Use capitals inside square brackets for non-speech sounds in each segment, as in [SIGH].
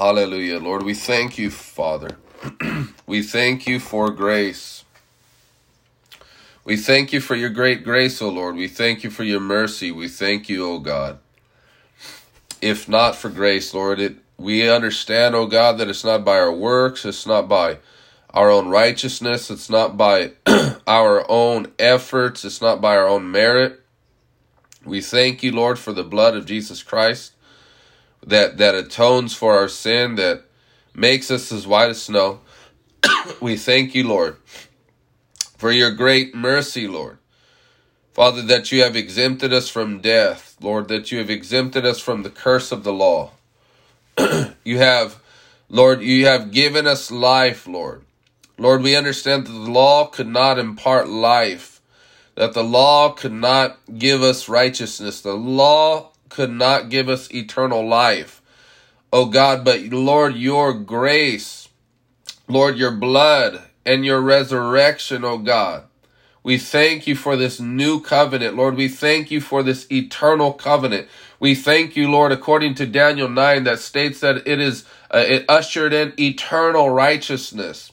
Hallelujah. Lord, we thank you, Father. [CLEARS THROAT] we thank you for grace. We thank you for your great grace, O Lord. We thank you for your mercy. We thank you, O God. If not for grace, Lord, it we understand, O God, that it's not by our works, it's not by our own righteousness, it's not by [CLEARS THROAT] our own efforts, it's not by our own merit. We thank you, Lord, for the blood of Jesus Christ that that atones for our sin, that makes us as white as snow. [COUGHS] we thank you, Lord, for your great mercy, Lord. Father, that you have exempted us from death, Lord, that you have exempted us from the curse of the law. [COUGHS] you have, Lord, you have given us life, Lord. Lord, we understand that the law could not impart life, that the law could not give us righteousness. The law could not give us eternal life. Oh God, but Lord, your grace, Lord, your blood and your resurrection, oh God. We thank you for this new covenant, Lord. We thank you for this eternal covenant. We thank you, Lord, according to Daniel 9 that states that it is uh, it ushered in eternal righteousness.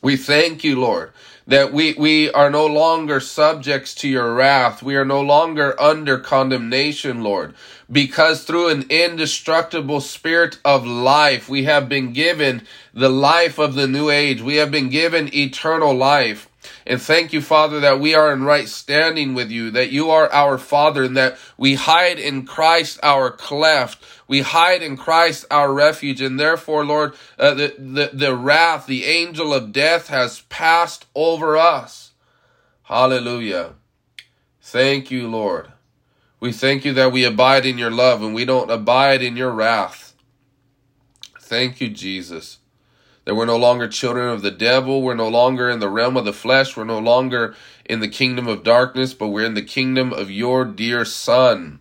We thank you, Lord, that we, we are no longer subjects to your wrath. We are no longer under condemnation, Lord, because through an indestructible spirit of life, we have been given the life of the new age. We have been given eternal life. And thank you, Father, that we are in right standing with you, that you are our Father, and that we hide in Christ our cleft. We hide in Christ our refuge. And therefore, Lord, uh, the, the, the wrath, the angel of death has passed over us. Hallelujah. Thank you, Lord. We thank you that we abide in your love and we don't abide in your wrath. Thank you, Jesus that we're no longer children of the devil. We're no longer in the realm of the flesh. We're no longer in the kingdom of darkness, but we're in the kingdom of your dear Son.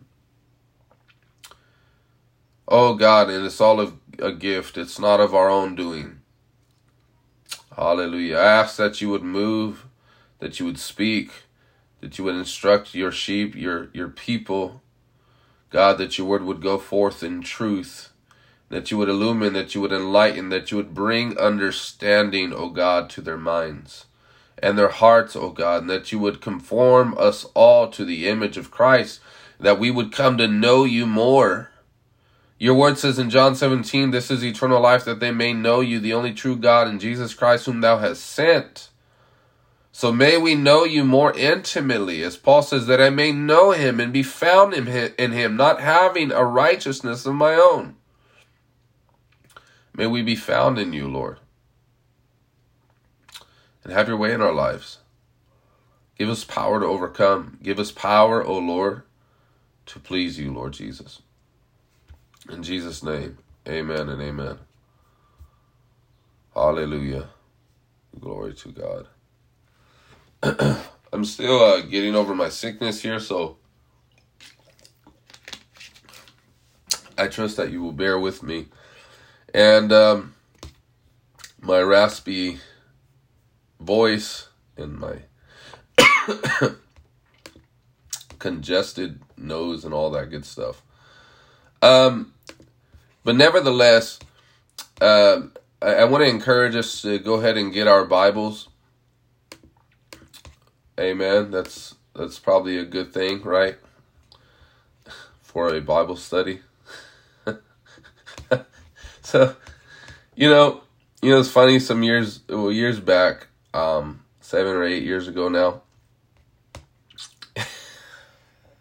Oh God, and it's all of a gift. It's not of our own doing. Hallelujah. I ask that you would move, that you would speak, that you would instruct your sheep, your your people. God, that your word would go forth in truth that you would illumine, that you would enlighten, that you would bring understanding, O God, to their minds and their hearts, O God, and that you would conform us all to the image of Christ, that we would come to know you more. Your word says in John 17, This is eternal life, that they may know you, the only true God, and Jesus Christ, whom thou hast sent. So may we know you more intimately, as Paul says, that I may know him and be found in him, not having a righteousness of my own May we be found in you, Lord. And have your way in our lives. Give us power to overcome. Give us power, O Lord, to please you, Lord Jesus. In Jesus' name, amen and amen. Hallelujah. Glory to God. [CLEARS THROAT] I'm still uh, getting over my sickness here, so I trust that you will bear with me and um, my raspy voice and my [COUGHS] congested nose and all that good stuff. Um, but nevertheless, uh, I, I want to encourage us to go ahead and get our Bibles. Amen. That's that's probably a good thing, right? For a Bible study. [LAUGHS] So, you know, you know, it's funny. Some years, well, years back, um, seven or eight years ago now,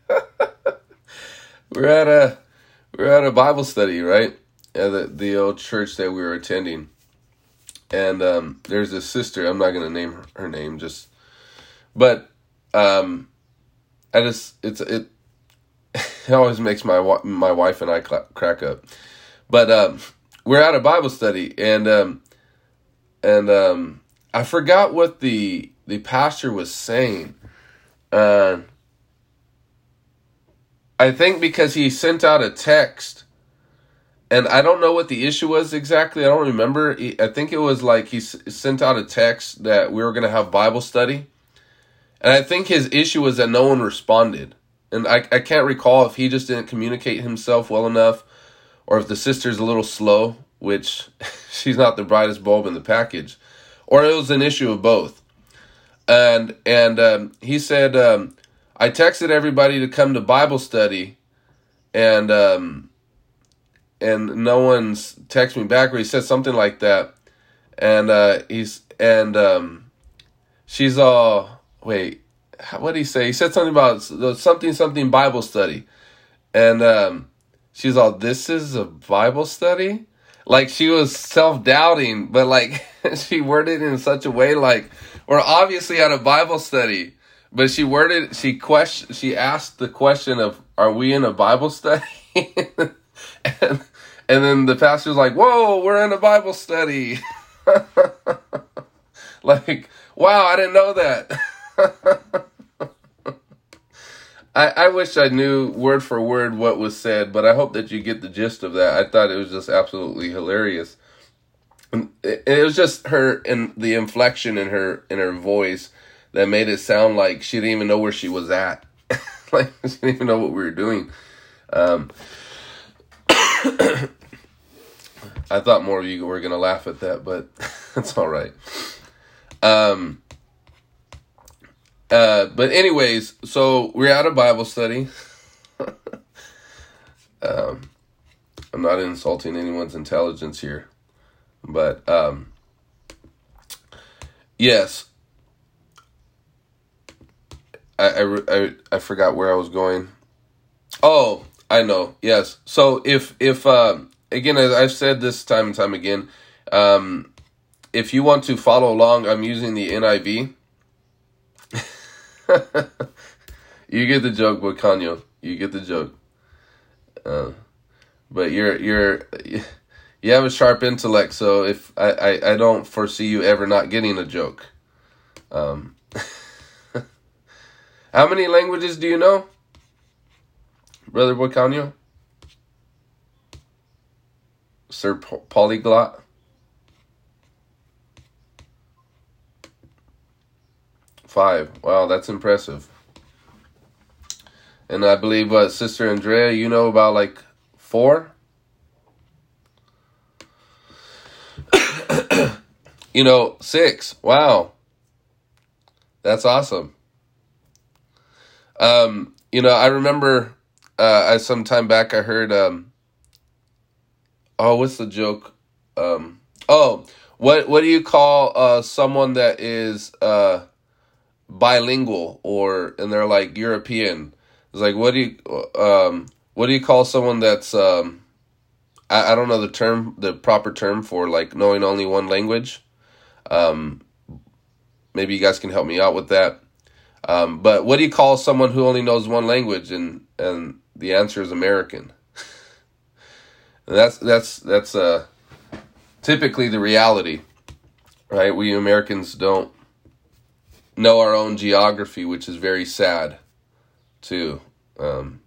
[LAUGHS] we're at a we're at a Bible study, right? At the the old church that we were attending, and um, there's a sister. I'm not gonna name her, her name, just, but um, I just it's it. [LAUGHS] It always makes my my wife and I crack up, but um, we're at a Bible study, and um, and um, I forgot what the the pastor was saying. Uh, I think because he sent out a text, and I don't know what the issue was exactly. I don't remember. I think it was like he sent out a text that we were going to have Bible study, and I think his issue was that no one responded. And I, I can't recall if he just didn't communicate himself well enough or if the sister's a little slow which [LAUGHS] she's not the brightest bulb in the package, or it was an issue of both. And and um, he said, um, I texted everybody to come to Bible study, and um, and no one's texted me back. Or he said something like that, and uh, he's and um, she's all wait. What did he say? He said something about something something Bible study, and um, she's all, "This is a Bible study." Like she was self doubting, but like [LAUGHS] she worded it in such a way like we're obviously at a Bible study, but she worded she question she asked the question of, "Are we in a Bible study?" [LAUGHS] and and then the pastor was like, "Whoa, we're in a Bible study." [LAUGHS] like, wow, I didn't know that. [LAUGHS] I, I wish I knew word for word what was said, but I hope that you get the gist of that. I thought it was just absolutely hilarious. It, it was just her and the inflection in her in her voice that made it sound like she didn't even know where she was at. [LAUGHS] like she didn't even know what we were doing. Um, [COUGHS] I thought more of you were gonna laugh at that, but [LAUGHS] it's all right. Um, uh, but anyways, so we're at a Bible study. [LAUGHS] um, I'm not insulting anyone's intelligence here, but um, yes, I, I, I, I forgot where I was going. Oh, I know. Yes. So if if uh, again, as I've said this time and time again, um, if you want to follow along, I'm using the NIV. [LAUGHS] you get the joke, Bocanyo. You get the joke. Uh, but you're you're you have a sharp intellect, so if I, I, I don't foresee you ever not getting a joke. Um, how many languages do you know, brother Bocanyo? Sir Polyglot. Five. Wow, that's impressive. And I believe what Sister Andrea, you know about like four. [COUGHS] you know, six. Wow. That's awesome. Um, you know, I remember uh I some time back I heard um oh what's the joke? Um oh what what do you call uh someone that is uh bilingual or and they're like European. It's like what do you um what do you call someone that's um I, I don't know the term the proper term for like knowing only one language. Um maybe you guys can help me out with that. Um but what do you call someone who only knows one language and and the answer is American. [LAUGHS] that's that's that's uh typically the reality. Right? We Americans don't know our own geography, which is very sad, too. Um,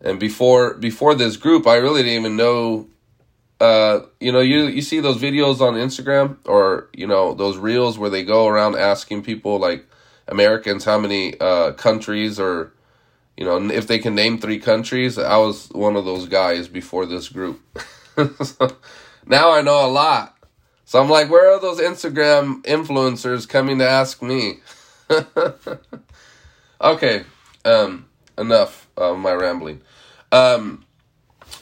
and before before this group, I really didn't even know. Uh, you know, you you see those videos on Instagram or you know those reels where they go around asking people like Americans how many uh, countries or you know if they can name three countries. I was one of those guys before this group. [LAUGHS] so now I know a lot. So I'm like, where are those Instagram influencers coming to ask me? [LAUGHS] okay, um, enough of my rambling. Um,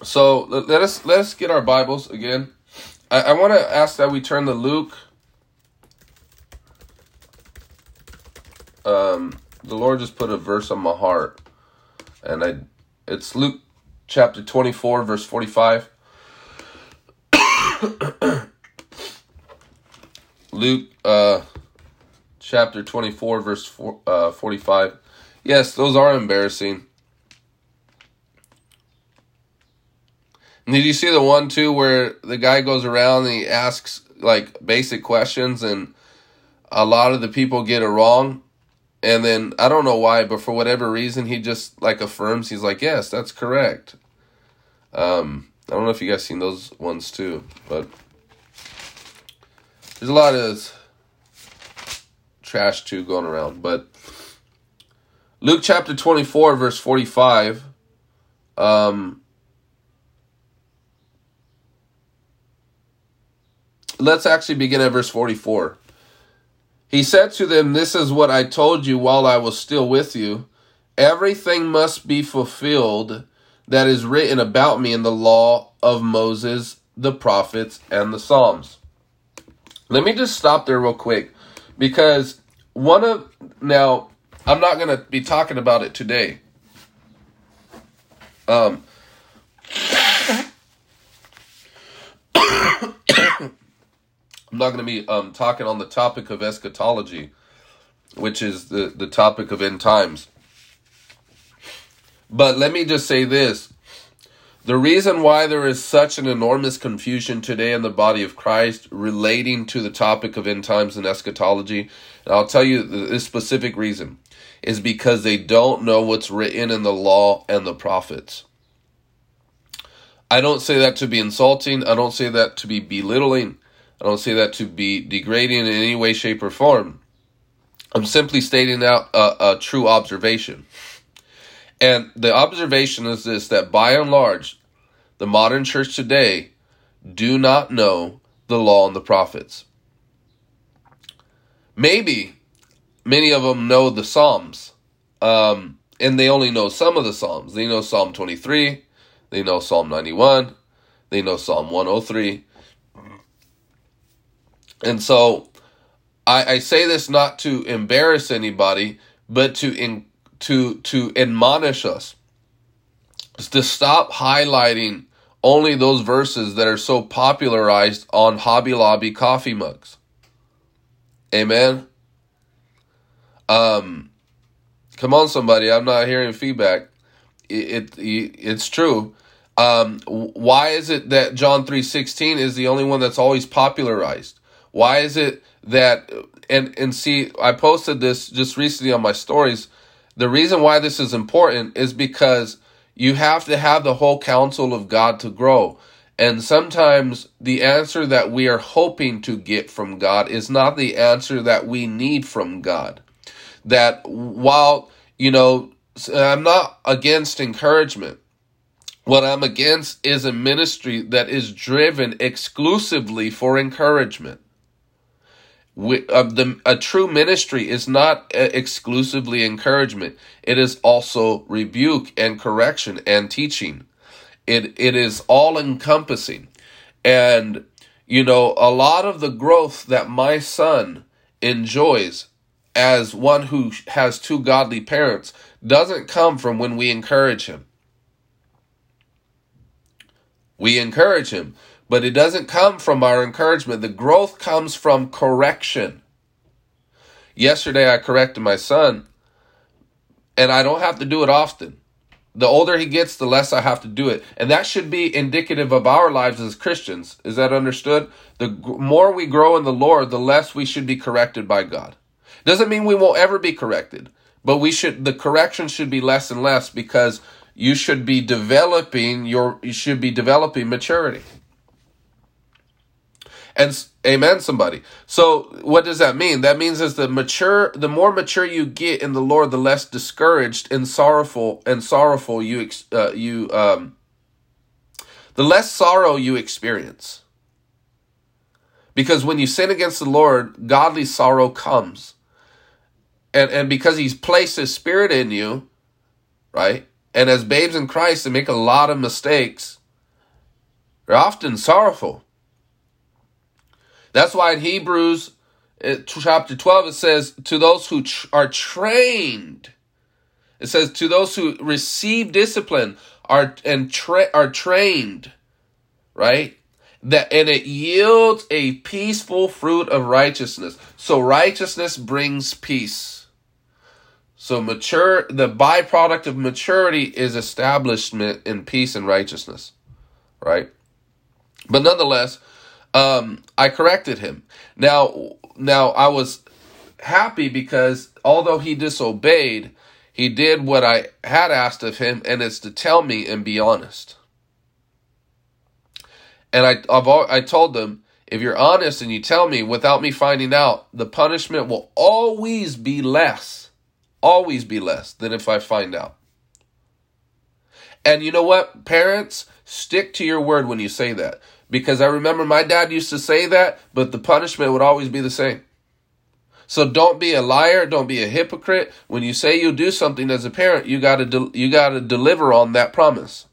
so let us let us get our Bibles again. I, I want to ask that we turn to Luke. Um, the Lord just put a verse on my heart, and I, it's Luke chapter twenty four, verse forty five. [COUGHS] Luke uh, chapter 24, verse four, uh, 45. Yes, those are embarrassing. And did you see the one too where the guy goes around and he asks like basic questions and a lot of the people get it wrong? And then I don't know why, but for whatever reason, he just like affirms. He's like, "Yes, that's correct." Um, I don't know if you guys seen those ones too, but there's a lot of trash too going around, but Luke chapter 24, verse 45. Um, let's actually begin at verse 44. He said to them, This is what I told you while I was still with you. Everything must be fulfilled that is written about me in the law of Moses, the prophets, and the Psalms. Let me just stop there real quick because one of now I'm not going to be talking about it today. Um [COUGHS] [COUGHS] [COUGHS] I'm not going to be um, talking on the topic of eschatology, which is the, the topic of end times. But let me just say this. The reason why there is such an enormous confusion today in the body of Christ relating to the topic of end times and eschatology, and I'll tell you this specific reason, is because they don't know what's written in the law and the prophets. I don't say that to be insulting. I don't say that to be belittling. I don't say that to be degrading in any way, shape, or form. I'm simply stating out a, a true observation. And the observation is this that by and large, the modern church today do not know the law and the prophets. Maybe many of them know the Psalms, um, and they only know some of the Psalms. They know Psalm 23, they know Psalm 91, they know Psalm 103. And so I, I say this not to embarrass anybody, but to in, to to admonish us to stop highlighting only those verses that are so popularized on Hobby Lobby coffee mugs. Amen. Um, come on, somebody. I'm not hearing feedback. It, it it's true. Um, why is it that John three sixteen is the only one that's always popularized? Why is it that and and see I posted this just recently on my stories. The reason why this is important is because you have to have the whole counsel of God to grow. And sometimes the answer that we are hoping to get from God is not the answer that we need from God. That while, you know, I'm not against encouragement. What I'm against is a ministry that is driven exclusively for encouragement we, uh, the, a true ministry is not uh, exclusively encouragement. It is also rebuke and correction and teaching. It it is all encompassing, and you know a lot of the growth that my son enjoys as one who has two godly parents doesn't come from when we encourage him. We encourage him, but it doesn't come from our encouragement. The growth comes from correction. Yesterday, I corrected my son, and I don't have to do it often. The older he gets, the less I have to do it. And that should be indicative of our lives as Christians. Is that understood? The more we grow in the Lord, the less we should be corrected by God. Doesn't mean we won't ever be corrected, but we should, the correction should be less and less because you should be developing your, you should be developing maturity. And amen, somebody. So what does that mean? That means as the mature, the more mature you get in the Lord, the less discouraged and sorrowful and sorrowful you uh, you um, the less sorrow you experience. Because when you sin against the Lord, godly sorrow comes. And and because he's placed his spirit in you, right? And as babes in Christ, they make a lot of mistakes. They're often sorrowful. That's why in Hebrews uh, chapter 12 it says, To those who tr- are trained, it says, To those who receive discipline are and tra- are trained, right? That and it yields a peaceful fruit of righteousness. So righteousness brings peace. So mature the byproduct of maturity is establishment in peace and righteousness. Right? But nonetheless, um, I corrected him. Now, now I was happy because although he disobeyed, he did what I had asked of him, and it's to tell me and be honest. And I, I've, I told them, if you're honest and you tell me without me finding out, the punishment will always be less, always be less than if I find out. And you know what, parents, stick to your word when you say that because I remember my dad used to say that, but the punishment would always be the same. So don't be a liar, don't be a hypocrite. When you say you'll do something as a parent, you got to de- you got to deliver on that promise.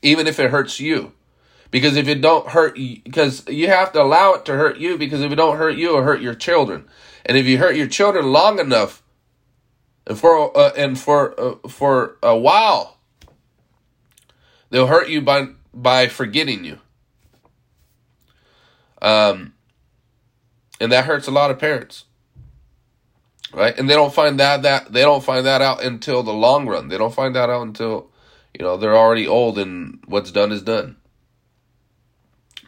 Even if it hurts you. Because if it don't hurt you, because you have to allow it to hurt you because if it don't hurt you, it'll hurt your children. And if you hurt your children long enough and for uh, and for uh, for a while, they'll hurt you by by forgetting you. Um and that hurts a lot of parents. Right? And they don't find that that they don't find that out until the long run. They don't find that out until you know they're already old and what's done is done.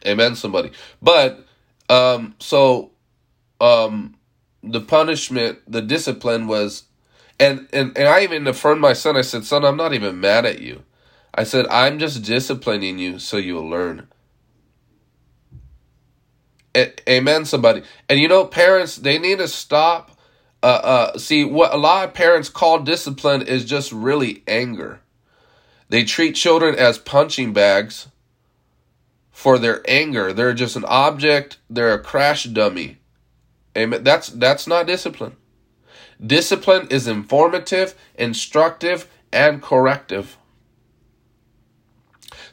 Amen somebody. But um so um the punishment, the discipline was and and and I even affirmed my son. I said, "Son, I'm not even mad at you." I said, "I'm just disciplining you so you'll learn." amen somebody. And you know parents they need to stop uh, uh, see what a lot of parents call discipline is just really anger. They treat children as punching bags for their anger. They're just an object. They're a crash dummy. Amen. That's that's not discipline. Discipline is informative instructive and corrective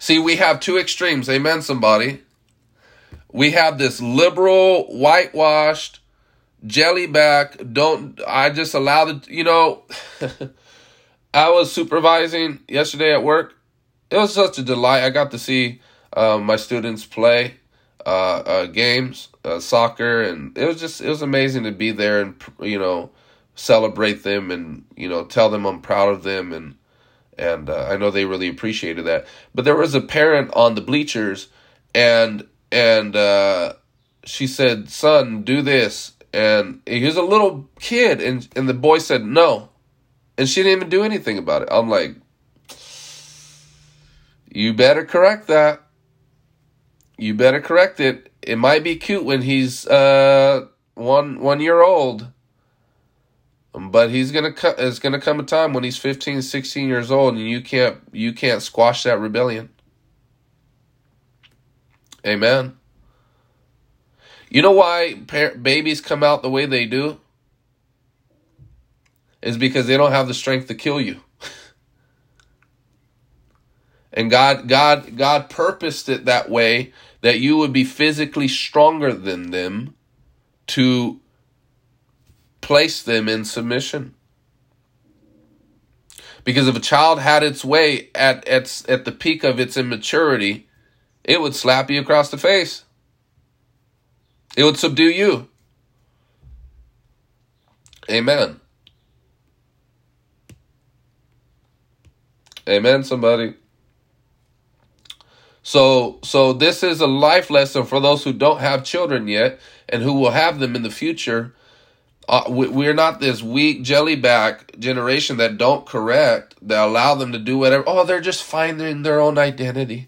see we have two extremes amen somebody we have this liberal, whitewashed, jellyback. Don't I just allow the you know? [LAUGHS] I was supervising yesterday at work. It was such a delight. I got to see uh, my students play uh, uh, games, uh, soccer, and it was just it was amazing to be there and you know celebrate them and you know tell them I'm proud of them and and uh, I know they really appreciated that. But there was a parent on the bleachers and and uh, she said, "Son, do this." And he was a little kid, and and the boy said no, and she didn't even do anything about it. I'm like, you better correct that. You better correct it. It might be cute when he's uh one one year old. But he's gonna co- it's gonna come a time when he's 15, 16 years old, and you can't you can't squash that rebellion. Amen. You know why par- babies come out the way they do? Is because they don't have the strength to kill you. [LAUGHS] and God God God purposed it that way that you would be physically stronger than them to place them in submission. Because if a child had its way at, at, at the peak of its immaturity, it would slap you across the face. It would subdue you. Amen. Amen, somebody. So, so this is a life lesson for those who don't have children yet and who will have them in the future. Uh, we, are not this weak jellyback generation that don't correct, that allow them to do whatever. Oh, they're just finding their own identity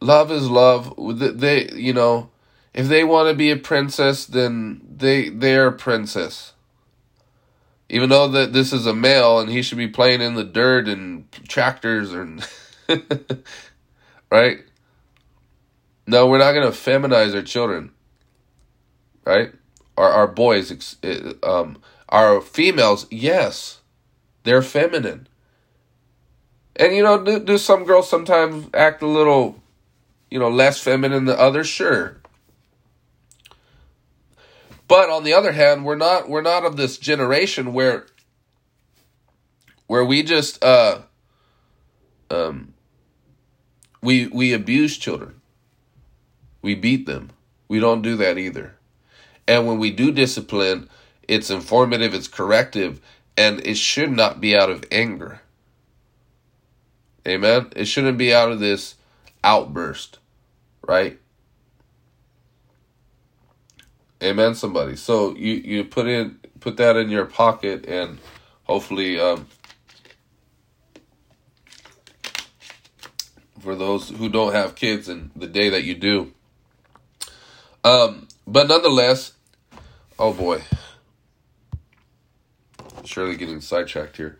love is love. They, you know, if they want to be a princess, then they they're a princess. Even though that this is a male and he should be playing in the dirt and tractors and [LAUGHS] right? No, we're not going to feminize our children. Right? Our our boys eh, um our females, yes. They're feminine. And you know, do, do some girls sometimes act a little you know, less feminine than others, sure. But on the other hand, we're not we're not of this generation where where we just uh um we we abuse children. We beat them. We don't do that either. And when we do discipline, it's informative, it's corrective, and it should not be out of anger. Amen. It shouldn't be out of this outburst, right? Amen, somebody. So you you put in put that in your pocket, and hopefully, um, for those who don't have kids, and the day that you do. Um, but nonetheless, oh boy, surely getting sidetracked here.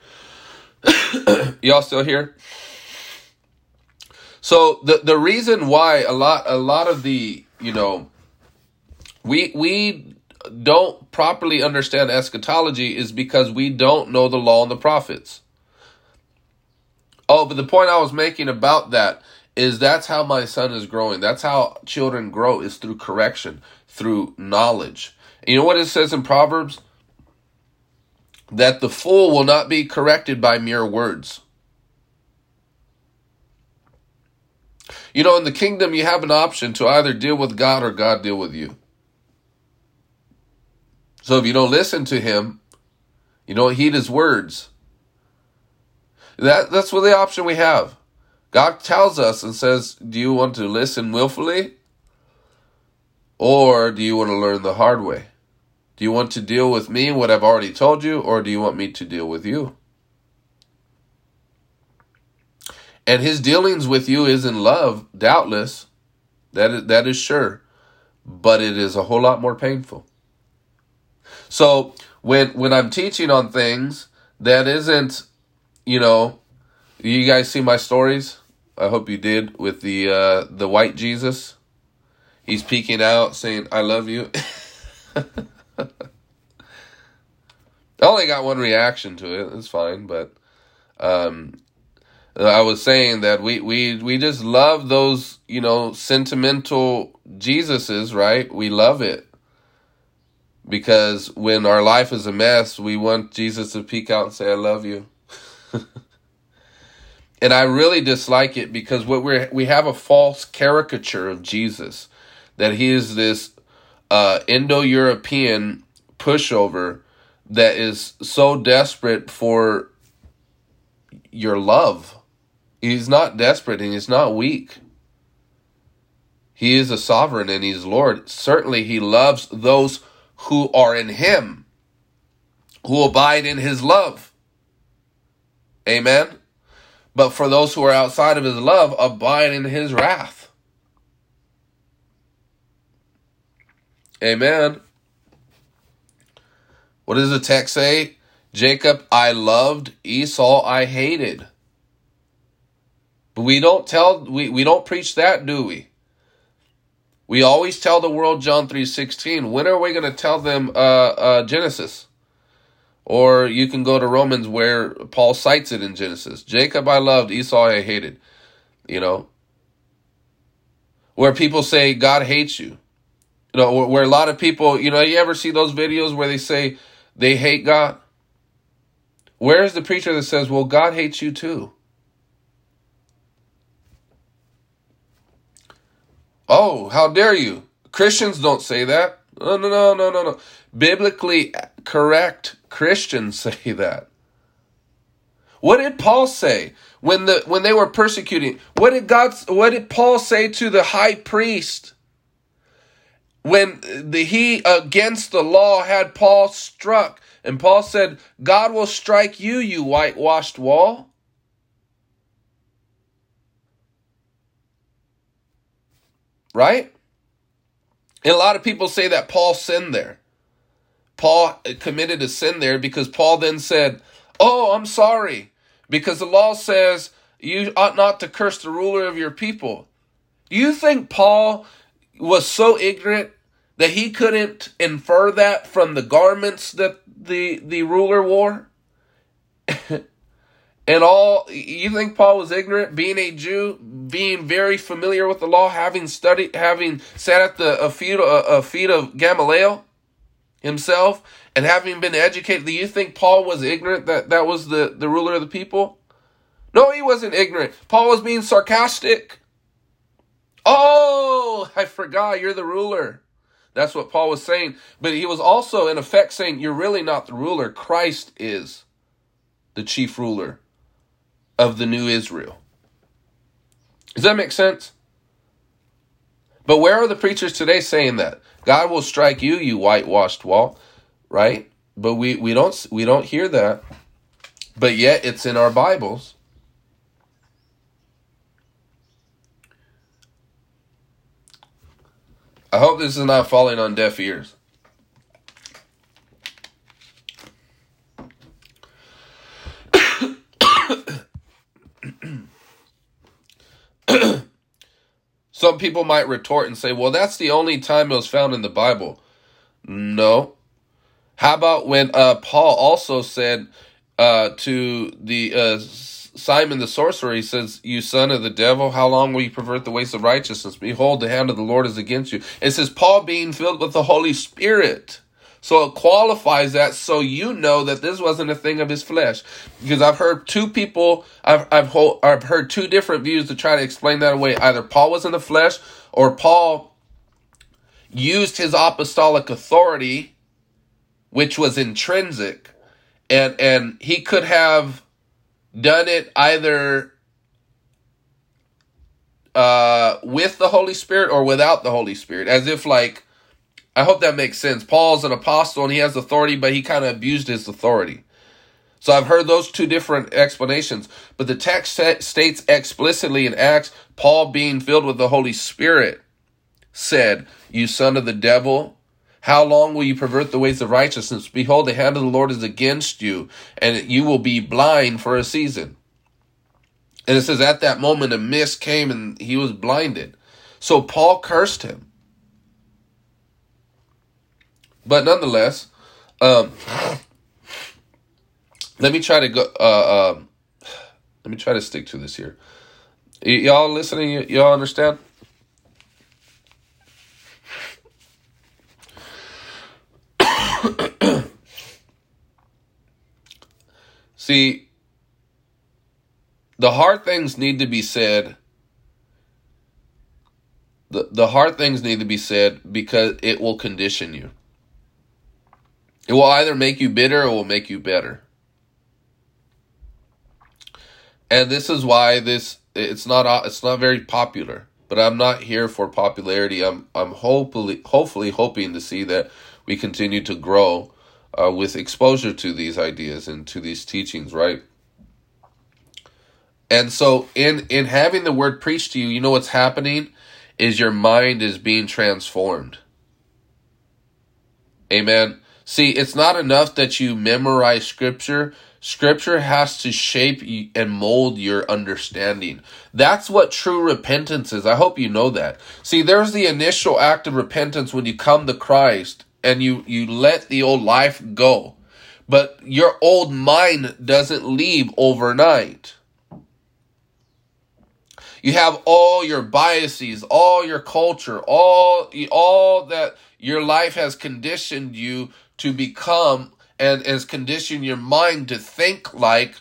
[COUGHS] Y'all still here? So the the reason why a lot a lot of the you know we we don't properly understand eschatology is because we don't know the law and the prophets. Oh, but the point I was making about that is that's how my son is growing. That's how children grow is through correction, through knowledge. You know what it says in Proverbs? That the fool will not be corrected by mere words. You know, in the kingdom, you have an option to either deal with God or God deal with you. So if you don't listen to him, you don't heed his words. That that's what the option we have. God tells us and says, "Do you want to listen willfully, or do you want to learn the hard way? Do you want to deal with me what I've already told you, or do you want me to deal with you?" And his dealings with you is in love, doubtless. That is, that is sure, but it is a whole lot more painful. So when when I'm teaching on things that isn't, you know, you guys see my stories. I hope you did with the uh, the white Jesus. He's peeking out, saying, "I love you." [LAUGHS] I [LAUGHS] only got one reaction to it. It's fine, but um, I was saying that we we we just love those you know sentimental Jesuses, right? We love it because when our life is a mess, we want Jesus to peek out and say, I love you. [LAUGHS] and I really dislike it because what we're we have a false caricature of Jesus that he is this uh, Indo-European pushover that is so desperate for your love. He's not desperate and he's not weak. He is a sovereign and he's Lord. Certainly he loves those who are in him, who abide in his love. Amen. But for those who are outside of his love, abide in his wrath. Amen. What does the text say? Jacob I loved, Esau I hated. But we don't tell we, we don't preach that, do we? We always tell the world John 3:16. When are we going to tell them uh, uh, Genesis? Or you can go to Romans where Paul cites it in Genesis. Jacob I loved, Esau I hated. You know, where people say God hates you. You know, where, a lot of people, you know, you ever see those videos where they say they hate God? Where is the preacher that says, "Well, God hates you too"? Oh, how dare you? Christians don't say that. No, no, no, no, no, no. Biblically correct Christians [LAUGHS] say that. What did Paul say when the when they were persecuting? What did God what did Paul say to the high priest? When the he against the law had Paul struck and Paul said, "God will strike you, you whitewashed wall." Right? And a lot of people say that Paul sinned there. Paul committed a sin there because Paul then said, Oh, I'm sorry, because the law says you ought not to curse the ruler of your people. Do you think Paul was so ignorant that he couldn't infer that from the garments that the, the ruler wore? [LAUGHS] and all you think Paul was ignorant, being a Jew, being very familiar with the law, having studied, having sat at the a feet, a feet of Gamaliel himself, and having been educated. Do you think Paul was ignorant that that was the, the ruler of the people? No, he wasn't ignorant. Paul was being sarcastic. Oh, I forgot you're the ruler. That's what Paul was saying. But he was also, in effect, saying, You're really not the ruler. Christ is the chief ruler of the new Israel. Does that make sense? But where are the preachers today saying that? God will strike you, you whitewashed wall, right? But we, we don't we don't hear that. But yet it's in our Bibles. I hope this is not falling on deaf ears. Some people might retort and say, well, that's the only time it was found in the Bible. No. How about when uh, Paul also said uh, to the uh, Simon the sorcerer, he says, You son of the devil, how long will you pervert the ways of righteousness? Behold, the hand of the Lord is against you. It says, Paul being filled with the Holy Spirit. So it qualifies that so you know that this wasn't a thing of his flesh. Because I've heard two people, I've, I've, I've heard two different views to try to explain that away. Either Paul was in the flesh or Paul used his apostolic authority, which was intrinsic, and, and he could have done it either uh, with the Holy Spirit or without the Holy Spirit, as if like I hope that makes sense. Paul's an apostle and he has authority, but he kind of abused his authority. So I've heard those two different explanations, but the text states explicitly in Acts, Paul being filled with the Holy Spirit said, You son of the devil, how long will you pervert the ways of righteousness? Behold, the hand of the Lord is against you, and you will be blind for a season. And it says, At that moment, a mist came and he was blinded. So Paul cursed him. But nonetheless, um, let me try to go. Uh, um, let me try to stick to this here. Y- y'all listening? Y- y'all understand? See, the hard things need to be said. The, the hard things need to be said because it will condition you. It will either make you bitter or will make you better. And this is why this it's not it's not very popular. But I'm not here for popularity. I'm I'm hopefully hopefully hoping to see that we continue to grow uh, with exposure to these ideas and to these teachings, right? And so in in having the word preached to you, you know what's happening is your mind is being transformed. Amen. See, it's not enough that you memorize scripture. Scripture has to shape and mold your understanding. That's what true repentance is. I hope you know that. See, there's the initial act of repentance when you come to Christ and you, you let the old life go. But your old mind doesn't leave overnight. You have all your biases, all your culture, all all that your life has conditioned you to become and has conditioned your mind to think like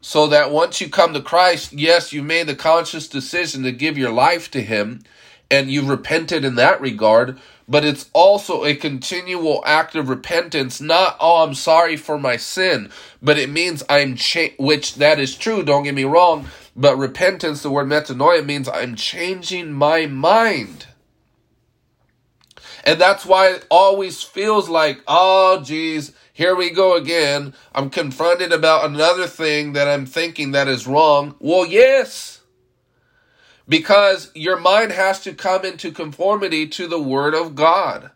so that once you come to Christ, yes, you made the conscious decision to give your life to Him and you repented in that regard, but it's also a continual act of repentance, not, oh, I'm sorry for my sin, but it means I'm, cha- which that is true, don't get me wrong, but repentance, the word metanoia, means I'm changing my mind. And that's why it always feels like, oh, geez, here we go again. I'm confronted about another thing that I'm thinking that is wrong. Well, yes. Because your mind has to come into conformity to the Word of God.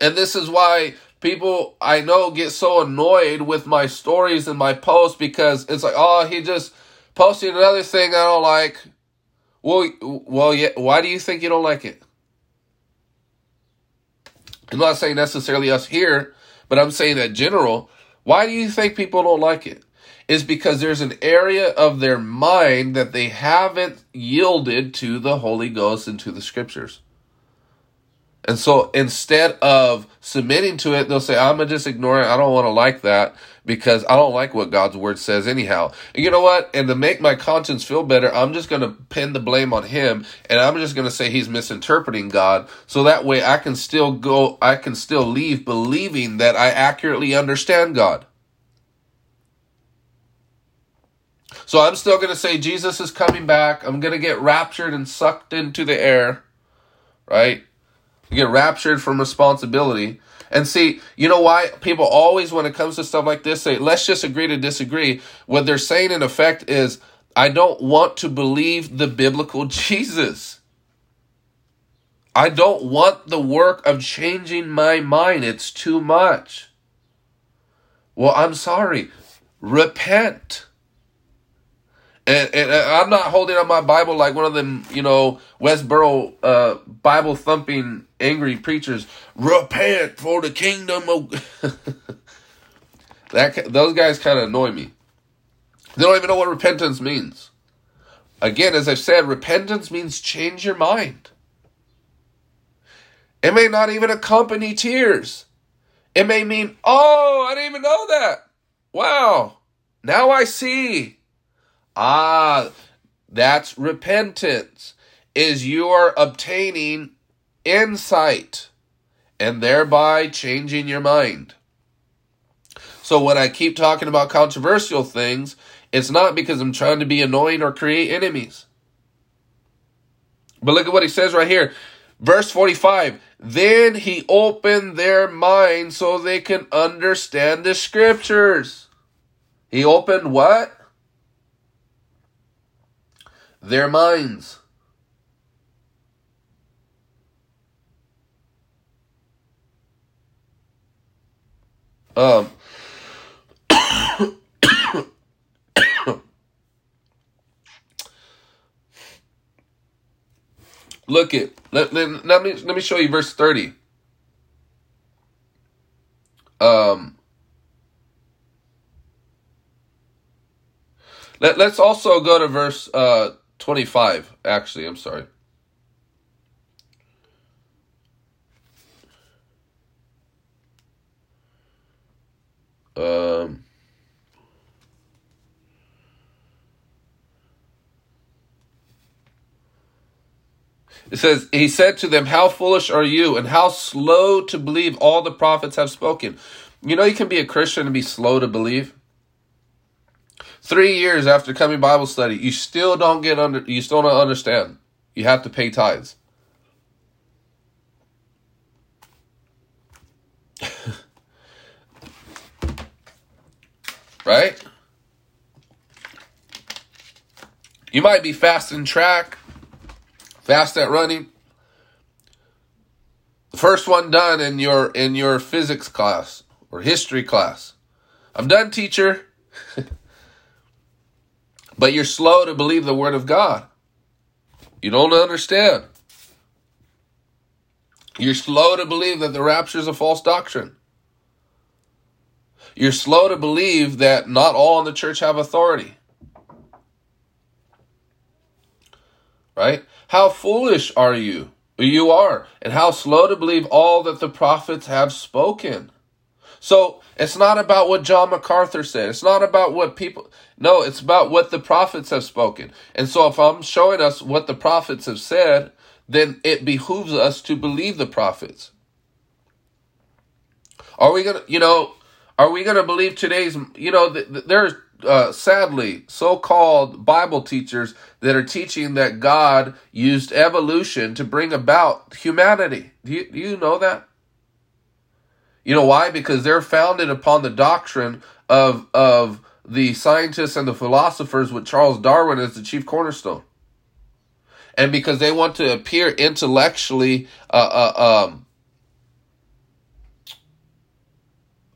And this is why people I know get so annoyed with my stories and my posts because it's like, oh, he just posted another thing I don't like. Well, well, yeah. Why do you think you don't like it? I'm not saying necessarily us here, but I'm saying that general. Why do you think people don't like it? Is because there's an area of their mind that they haven't yielded to the Holy Ghost and to the scriptures. And so instead of submitting to it, they'll say, I'm going to just ignore it. I don't want to like that because I don't like what God's word says anyhow. And you know what? And to make my conscience feel better, I'm just going to pin the blame on him and I'm just going to say he's misinterpreting God. So that way I can still go, I can still leave believing that I accurately understand God. So I'm still going to say Jesus is coming back. I'm going to get raptured and sucked into the air, right? You get raptured from responsibility. And see, you know why people always, when it comes to stuff like this, say, let's just agree to disagree. What they're saying, in effect, is, I don't want to believe the biblical [LAUGHS] Jesus. I don't want the work of changing my mind. It's too much. Well, I'm sorry. Repent. And, and I'm not holding up my Bible like one of them, you know, Westboro uh, Bible thumping angry preachers. Repent for the kingdom of. [LAUGHS] that those guys kind of annoy me. They don't even know what repentance means. Again, as I've said, repentance means change your mind. It may not even accompany tears. It may mean, oh, I didn't even know that. Wow, now I see. Ah, that's repentance, is you are obtaining insight and thereby changing your mind. So when I keep talking about controversial things, it's not because I'm trying to be annoying or create enemies. But look at what he says right here. Verse 45 Then he opened their minds so they can understand the scriptures. He opened what? Their minds. Um, [COUGHS] Look at let, let, let me let me show you verse 30. Um Let, let's also go to verse uh 25 actually, I'm sorry. Um It says, He said to them, How foolish are you, and how slow to believe all the prophets have spoken. You know, you can be a Christian and be slow to believe. Three years after coming Bible study, you still don't get under, you still don't understand. You have to pay tithes. [LAUGHS] right? You might be fast in track, fast at running. The first one done in your in your physics class or history class. I'm done, teacher. [LAUGHS] but you're slow to believe the word of God. You don't understand. You're slow to believe that the rapture is a false doctrine. You're slow to believe that not all in the church have authority. Right? How foolish are you? You are, and how slow to believe all that the prophets have spoken. So it's not about what John MacArthur said. It's not about what people. No, it's about what the prophets have spoken. And so if I'm showing us what the prophets have said, then it behooves us to believe the prophets. Are we gonna, you know, are we gonna believe today's, you know, th- th- there's uh, sadly, so called Bible teachers that are teaching that God used evolution to bring about humanity. Do you, do you know that? You know why? Because they're founded upon the doctrine of, of the scientists and the philosophers with Charles Darwin as the chief cornerstone. And because they want to appear intellectually uh, uh, um,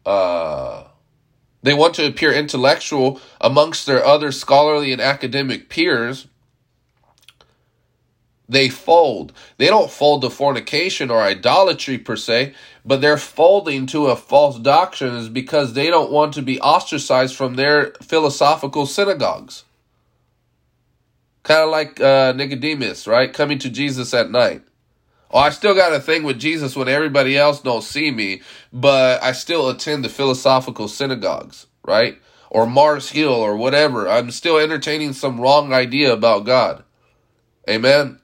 uh, they want to appear intellectual amongst their other scholarly and academic peers. They fold. They don't fold to fornication or idolatry per se, but they're folding to a false doctrine is because they don't want to be ostracized from their philosophical synagogues. Kind of like uh, Nicodemus, right? Coming to Jesus at night. Oh, I still got a thing with Jesus when everybody else don't see me, but I still attend the philosophical synagogues, right? Or Mars Hill or whatever. I'm still entertaining some wrong idea about God. Amen.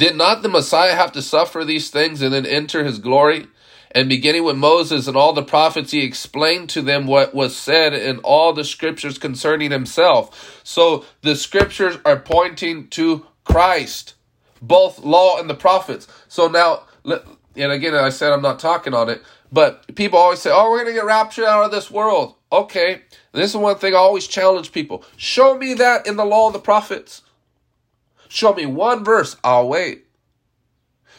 Did not the Messiah have to suffer these things and then enter his glory? And beginning with Moses and all the prophets, he explained to them what was said in all the scriptures concerning himself. So the scriptures are pointing to Christ both law and the prophets. So now, and again, I said I'm not talking on it, but people always say, oh, we're going to get raptured out of this world. Okay. This is one thing I always challenge people. Show me that in the law of the prophets. Show me one verse. I'll wait.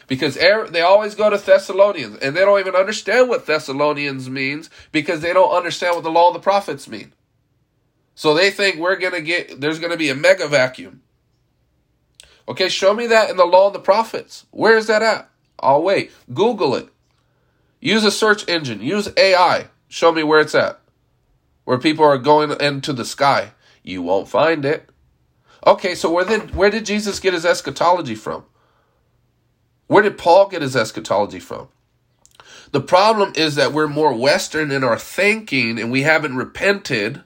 Because er, they always go to Thessalonians and they don't even understand what Thessalonians means because they don't understand what the law of the prophets mean. So they think we're going to get, there's going to be a mega vacuum. Okay, show me that in the law of the prophets. Where is that at? I'll wait. Google it. Use a search engine. Use AI. Show me where it's at. Where people are going into the sky. You won't find it. Okay, so where did where did Jesus get his eschatology from? Where did Paul get his eschatology from? The problem is that we're more Western in our thinking and we haven't repented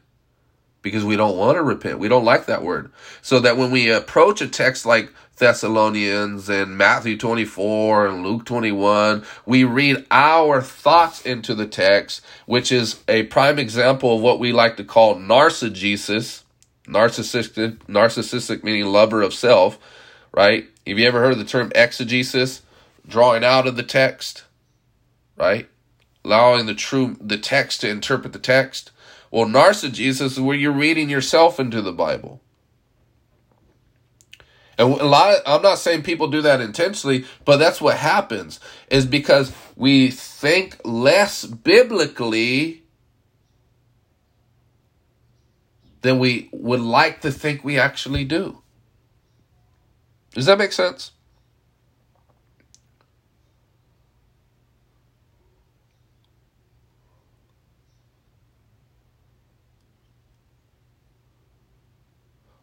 because we don't want to repent. We don't like that word. So that when we approach a text like Thessalonians and Matthew 24 and Luke 21, we read our thoughts into the text, which is a prime example of what we like to call narcissism. Narcissistic, narcissistic meaning lover of self, right? Have you ever heard the term exegesis? Drawing out of the text, right? Allowing the true the text to interpret the text. Well, narcissism is where you're reading yourself into the Bible. And a lot of, I'm not saying people do that intentionally, but that's what happens is because we think less biblically than we would like to think we actually do. Does that make sense?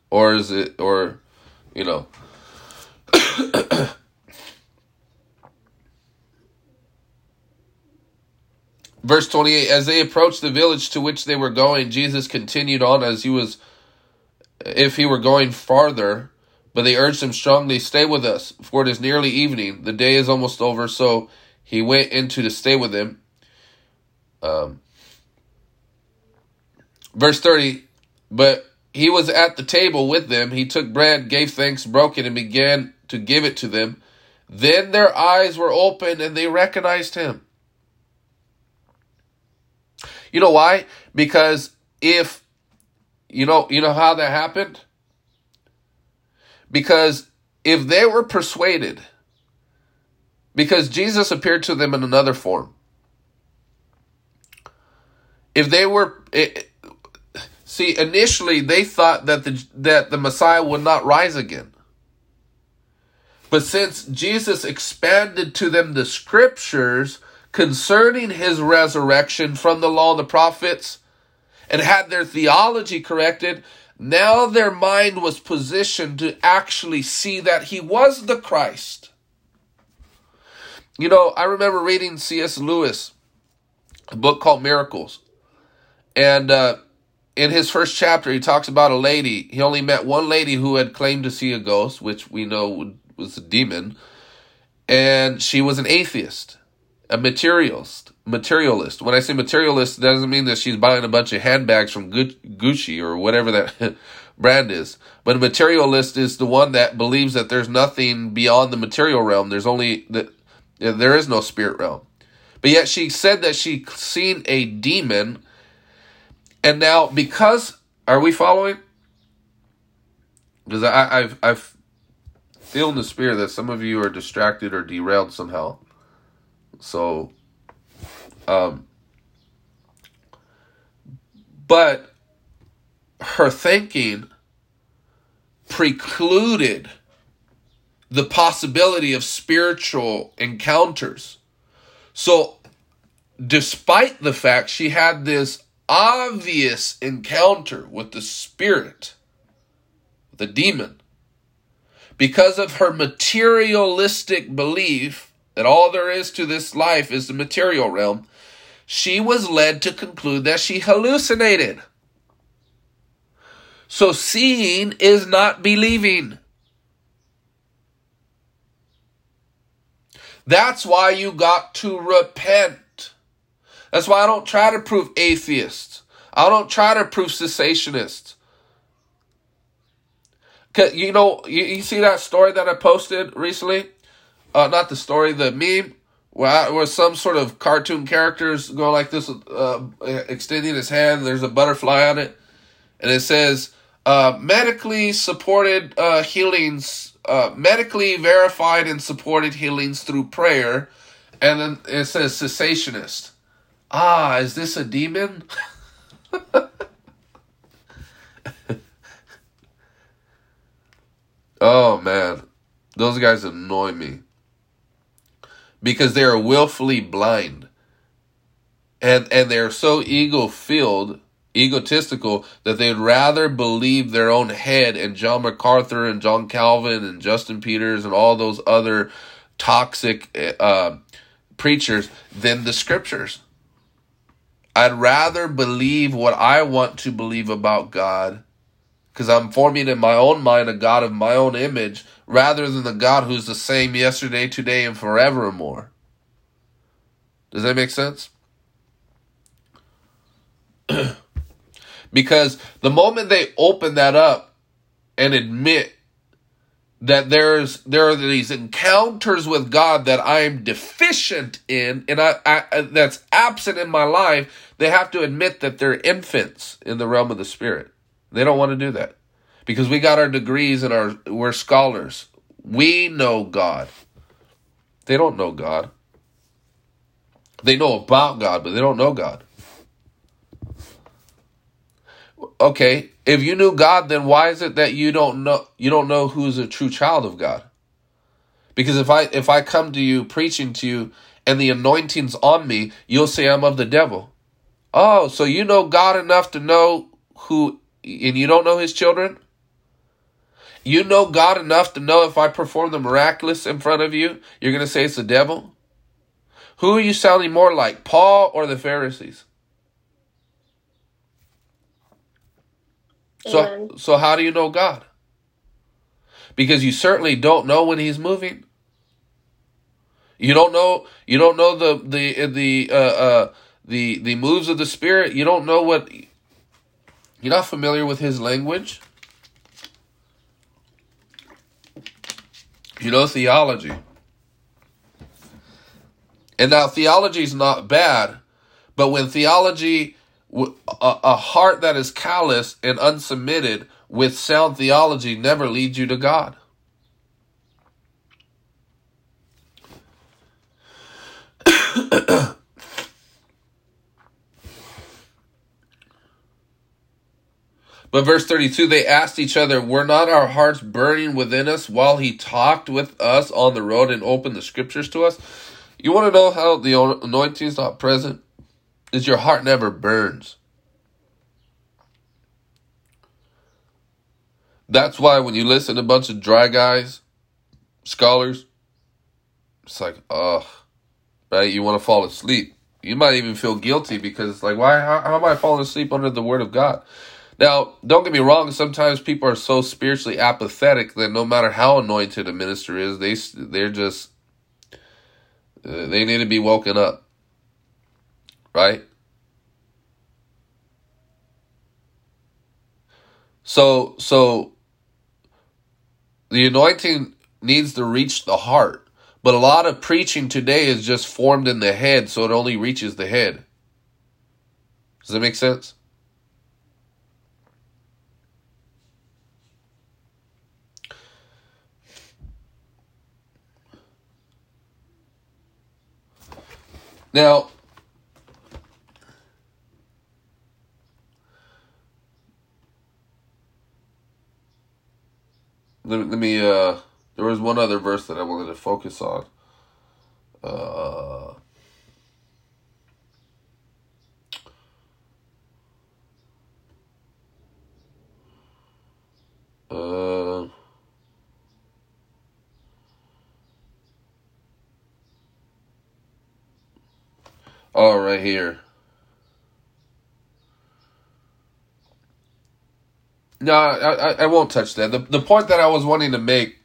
Or is it, or, you know, Verse 28 As they approached the village to which they were going, Jesus continued on as he was, if he were going farther. But they urged him strongly, Stay with us, for it is nearly evening. The day is almost over. So he went into to stay with them. Um, verse 30 But he was at the table with them. He took bread, gave thanks, broke it, and began to give it to them. Then their eyes were opened and they recognized him. You know why? Because if you know, you know how that happened? Because if they were persuaded, because Jesus appeared to them in another form, if they were it, see initially they thought that the that the Messiah would not rise again. But since Jesus expanded to them the scriptures concerning his resurrection from the law and the prophets and had their theology corrected, now their mind was positioned to actually see that he was the Christ. You know, I remember reading C.S. Lewis, a book called Miracles. And uh, in his first chapter, he talks about a lady. He only met one lady who had claimed to see a ghost, which we know was a demon. And she was an atheist a materialist. Materialist. When I say materialist, doesn't mean that she's buying a bunch of handbags from Gucci or whatever that [LAUGHS] brand is. But a materialist is the one that believes that there's nothing beyond the material realm. There's only that there is no spirit realm. But yet she said that she seen a demon, and now because are we following? Because I, I've I've feel in the spirit that some of you are distracted or derailed somehow. So, um, but her thinking precluded the possibility of spiritual encounters. So, despite the fact she had this obvious encounter with the spirit, the demon, because of her materialistic belief that all there is to this life is the material realm, she was led to conclude that she hallucinated. So seeing is not believing. That's why you got to repent. That's why I don't try to prove atheists. I don't try to prove cessationists. Cause you know, you, you see that story that I posted recently? uh, not the story, the meme where, where some sort of cartoon characters go like this, uh, extending his hand. There's a butterfly on it, and it says uh, medically supported uh, healings, uh, medically verified and supported healings through prayer, and then it says cessationist. Ah, is this a demon? [LAUGHS] oh man, those guys annoy me because they are willfully blind. And and they're so ego filled egotistical that they'd rather believe their own head and john macarthur and john calvin and justin peters and all those other toxic uh, preachers than the scriptures. I'd rather believe what i want to believe about god because i'm forming in my own mind a god of my own image rather than the god who's the same yesterday today and forevermore does that make sense [CLEARS THROAT] because the moment they open that up and admit that there's there are these encounters with God that I'm deficient in and I, I that's absent in my life, they have to admit that they're infants in the realm of the spirit. They don't want to do that. Because we got our degrees and our we're scholars. We know God. They don't know God. They know about God, but they don't know God okay, if you knew God, then why is it that you don't know you don't know who's a true child of God? Because if I if I come to you preaching to you and the anointing's on me, you'll say I'm of the devil. Oh, so you know God enough to know who and you don't know his children? You know God enough to know if I perform the miraculous in front of you, you're going to say it's the devil? Who are you sounding more like, Paul or the Pharisees? So, so how do you know God? Because you certainly don't know when He's moving. You don't know. You don't know the the the uh, uh, the the moves of the Spirit. You don't know what. You're not familiar with His language. You know theology. And now theology is not bad, but when theology a, a heart that is callous and unsubmitted with sound theology never leads you to God. [COUGHS] But verse 32, they asked each other, Were not our hearts burning within us while he talked with us on the road and opened the scriptures to us? You want to know how the anointing is not present? is your heart never burns. That's why when you listen to a bunch of dry guys, scholars, it's like, ugh, right? You want to fall asleep. You might even feel guilty because it's like, why? How, how am I falling asleep under the Word of God? Now, don't get me wrong. Sometimes people are so spiritually apathetic that no matter how anointed a minister is, they they're just uh, they need to be woken up right? So so the anointing needs to reach the heart. But a lot of preaching today is just formed in the head, so it only reaches the head. Does that make sense? Now, let me, let me uh there was one other verse that I wanted to focus on. Uh Uh Oh, right here. No, I, I won't touch that. The, the point that I was wanting to make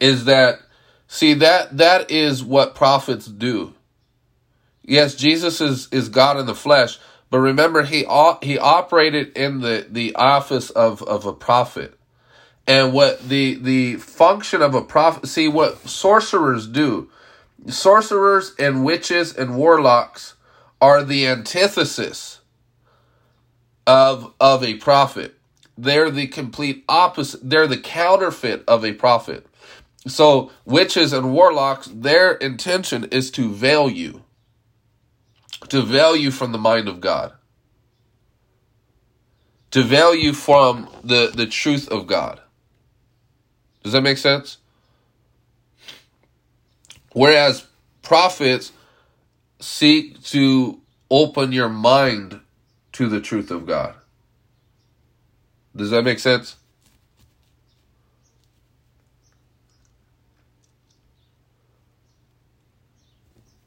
is that, see, that that is what prophets do. Yes, Jesus is, is God in the flesh, but remember, he he operated in the, the office of, of a prophet. And what the the function of a prophet, see what sorcerers do. Sorcerers and witches and warlocks are the antithesis of of a prophet. They're the complete opposite. They're the counterfeit of a prophet. So witches and warlocks, their intention is to veil you, to veil you from the mind of God, to veil you from the, the truth of God. Does that make sense? Whereas prophets seek to open your mind to the truth of God. Does that make sense?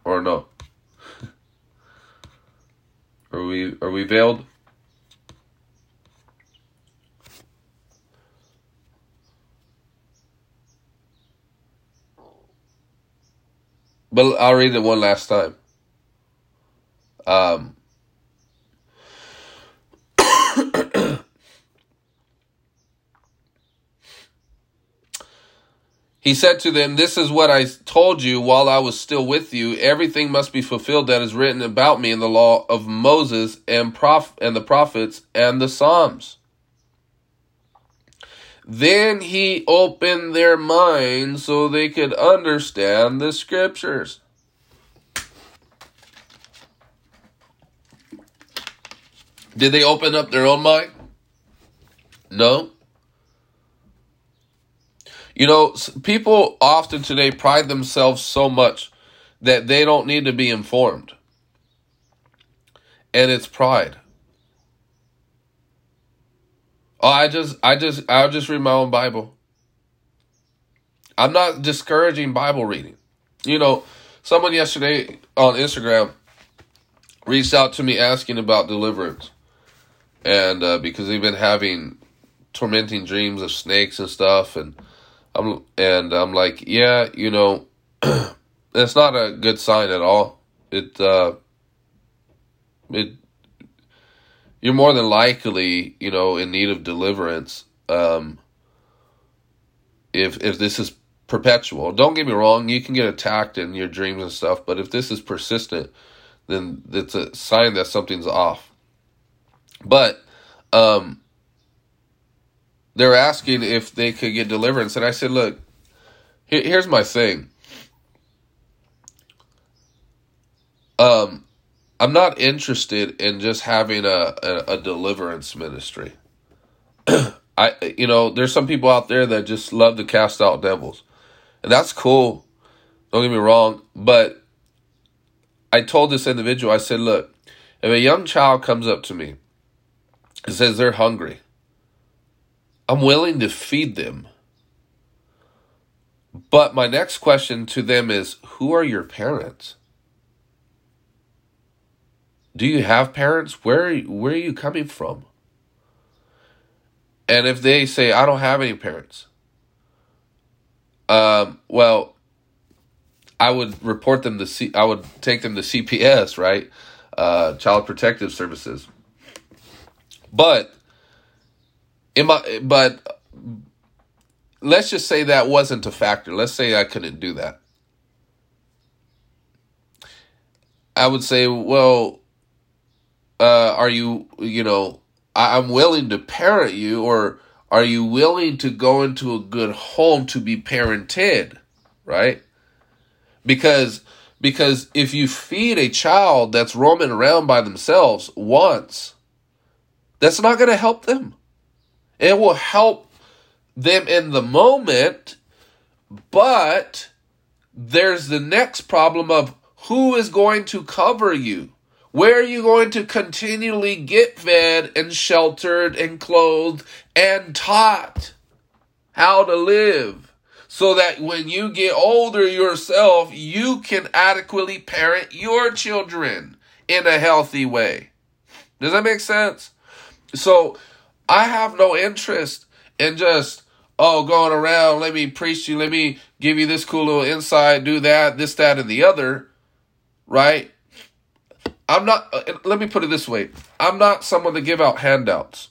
Or no? [LAUGHS] are we are we veiled? But I'll read it one last time. Um, [COUGHS] he said to them, This is what I told you while I was still with you. Everything must be fulfilled that is written about me in the law of Moses and, prof- and the prophets and the Psalms. Then he opened their minds so they could understand the scriptures. Did they open up their own mind? No. You know, people often today pride themselves so much that they don't need to be informed. And it's pride. Oh, I just, I just, I'll just read my own Bible. I'm not discouraging Bible reading. You know, someone yesterday on Instagram reached out to me asking about deliverance, and uh, because they've been having tormenting dreams of snakes and stuff, and I'm and I'm like, yeah, you know, [CLEARS THROAT] it's not a good sign at all. It, uh, it you're more than likely, you know, in need of deliverance. Um, if if this is perpetual, don't get me wrong, you can get attacked in your dreams and stuff, but if this is persistent, then it's a sign that something's off. But um, they're asking if they could get deliverance, and I said, look, here, here's my thing. Um, I'm not interested in just having a, a, a deliverance ministry. [CLEARS THROAT] I you know, there's some people out there that just love to cast out devils. And that's cool. Don't get me wrong, but I told this individual, I said, look, if a young child comes up to me and says they're hungry, I'm willing to feed them. But my next question to them is who are your parents? Do you have parents? Where where are you coming from? And if they say I don't have any parents, um, well, I would report them to C. I would take them to CPS, right? Uh, Child Protective Services. But in my but let's just say that wasn't a factor. Let's say I couldn't do that. I would say, well, uh, are you, you know, I, I'm willing to parent you, or are you willing to go into a good home to be parented, right? Because because if you feed a child that's roaming around by themselves once, that's not going to help them. It will help them in the moment, but there's the next problem of who is going to cover you? Where are you going to continually get fed and sheltered and clothed and taught how to live? So that when you get older yourself, you can adequately parent your children in a healthy way. Does that make sense? So I have no interest in just, oh, going around, let me preach you, let me give you this cool little insight, do that, this, that, and the other, right? I'm not, uh, let me put it this way I'm not someone to give out handouts.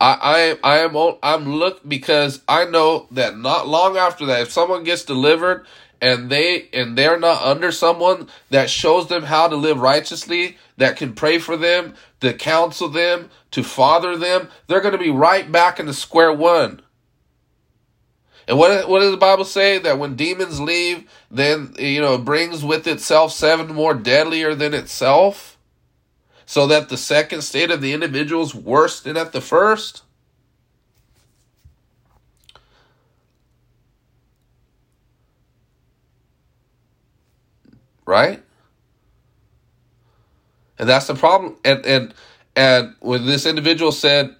I, I, I am, I'm look because I know that not long after that, if someone gets delivered and they, and they're not under someone that shows them how to live righteously, that can pray for them, to counsel them, to father them, they're going to be right back in the square one. And what what does the Bible say that when demons leave, then you know brings with itself seven more deadlier than itself so that the second state of the individual is worse than at the first? Right? And that's the problem and and and when this individual said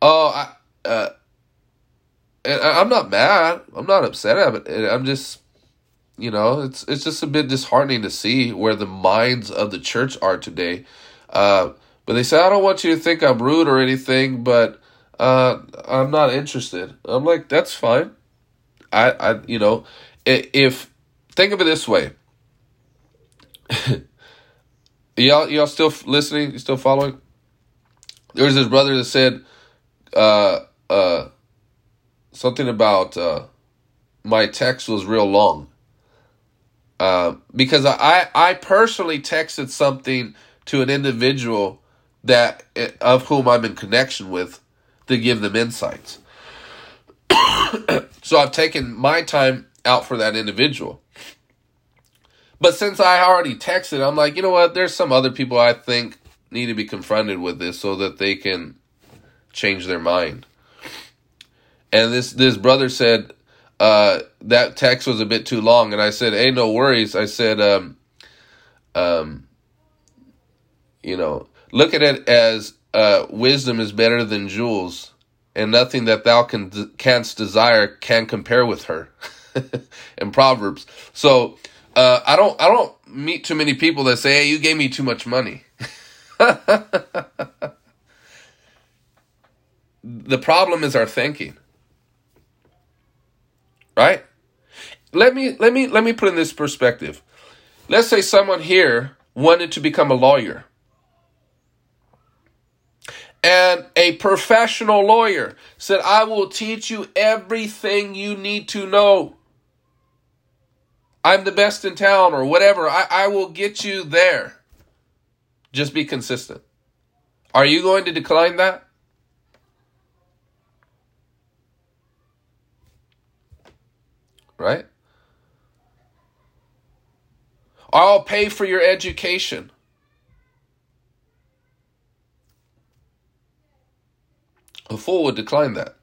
oh i uh, and I'm not mad. I'm not upset at it. I'm just, you know, it's it's just a bit disheartening to see where the minds of the church are today. Uh, but they say, "I don't want you to think I'm rude or anything, but uh, I'm not interested." I'm like, "That's fine." I, I, you know, if think of it this way. [LAUGHS] y'all, y'all still listening? You still following? There was this brother that said, uh, uh, something about uh, my text was real long. Uh, because I, I personally texted something to an individual that of whom I'm in connection with to give them insights. [COUGHS] so I've taken my time out for that individual. But since I already texted, I'm like, you know what? There's some other people I think need to be confronted with this so that they can change their mind. And this this brother said uh, that text was a bit too long, and I said, "Hey, no worries." I said, um, um, you know, look at it as uh, wisdom is better than jewels, and nothing that thou can canst desire can compare with her. [LAUGHS] in Proverbs. So uh, I don't I don't meet too many people that say, "Hey, you gave me too much money." [LAUGHS] the problem is our thinking. Right? Let me let me let me put in this perspective. Let's say someone here wanted to become a lawyer. And a professional lawyer said, I will teach you everything you need to know. I'm the best in town or whatever. I, I will get you there. Just be consistent. Are you going to decline that? Right? I'll pay for your education. A fool would decline that.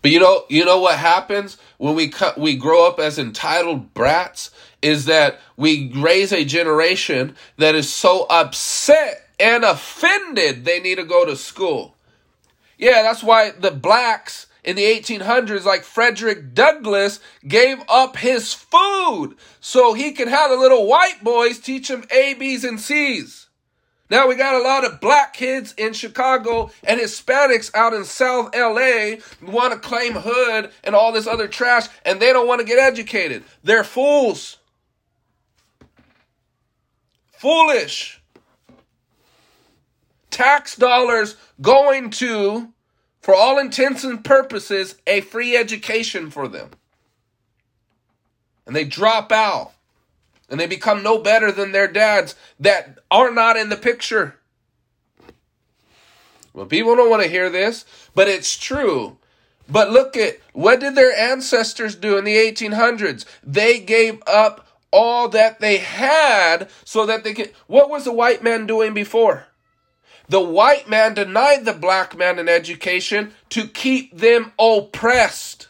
But you know, you know what happens when we cut, we grow up as entitled brats is that we raise a generation that is so upset and offended they need to go to school. Yeah, that's why the blacks in the 1800s, like Frederick Douglass, gave up his food so he could have the little white boys teach him A, B's, and C's. Now we got a lot of black kids in Chicago and Hispanics out in South LA want to claim hood and all this other trash and they don't want to get educated. They're fools. Foolish. Tax dollars going to, for all intents and purposes, a free education for them. And they drop out and they become no better than their dads that are not in the picture. Well, people don't want to hear this, but it's true. But look at what did their ancestors do in the 1800s? They gave up all that they had so that they could. What was the white man doing before? The white man denied the black man an education to keep them oppressed.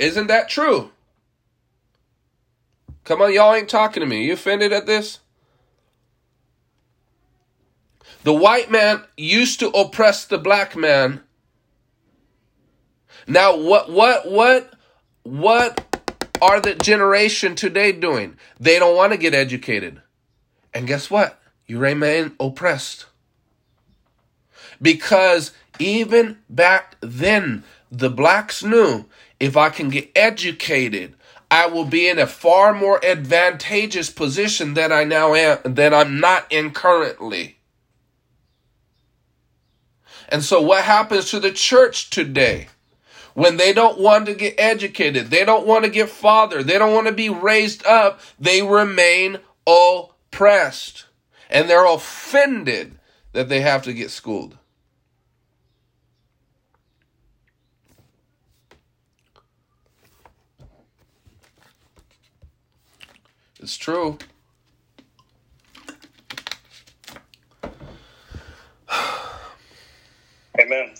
Isn't that true? Come on, y'all ain't talking to me. You offended at this? The white man used to oppress the black man. Now what what what what are the generation today doing? They don't want to get educated. And guess what? You remain oppressed. Because even back then the blacks knew if I can get educated, I will be in a far more advantageous position than I now am, than I'm not in currently. And so what happens to the church today? When they don't want to get educated, they don't want to get fathered, they don't want to be raised up, they remain oppressed. And they're offended that they have to get schooled. It's true. Amen.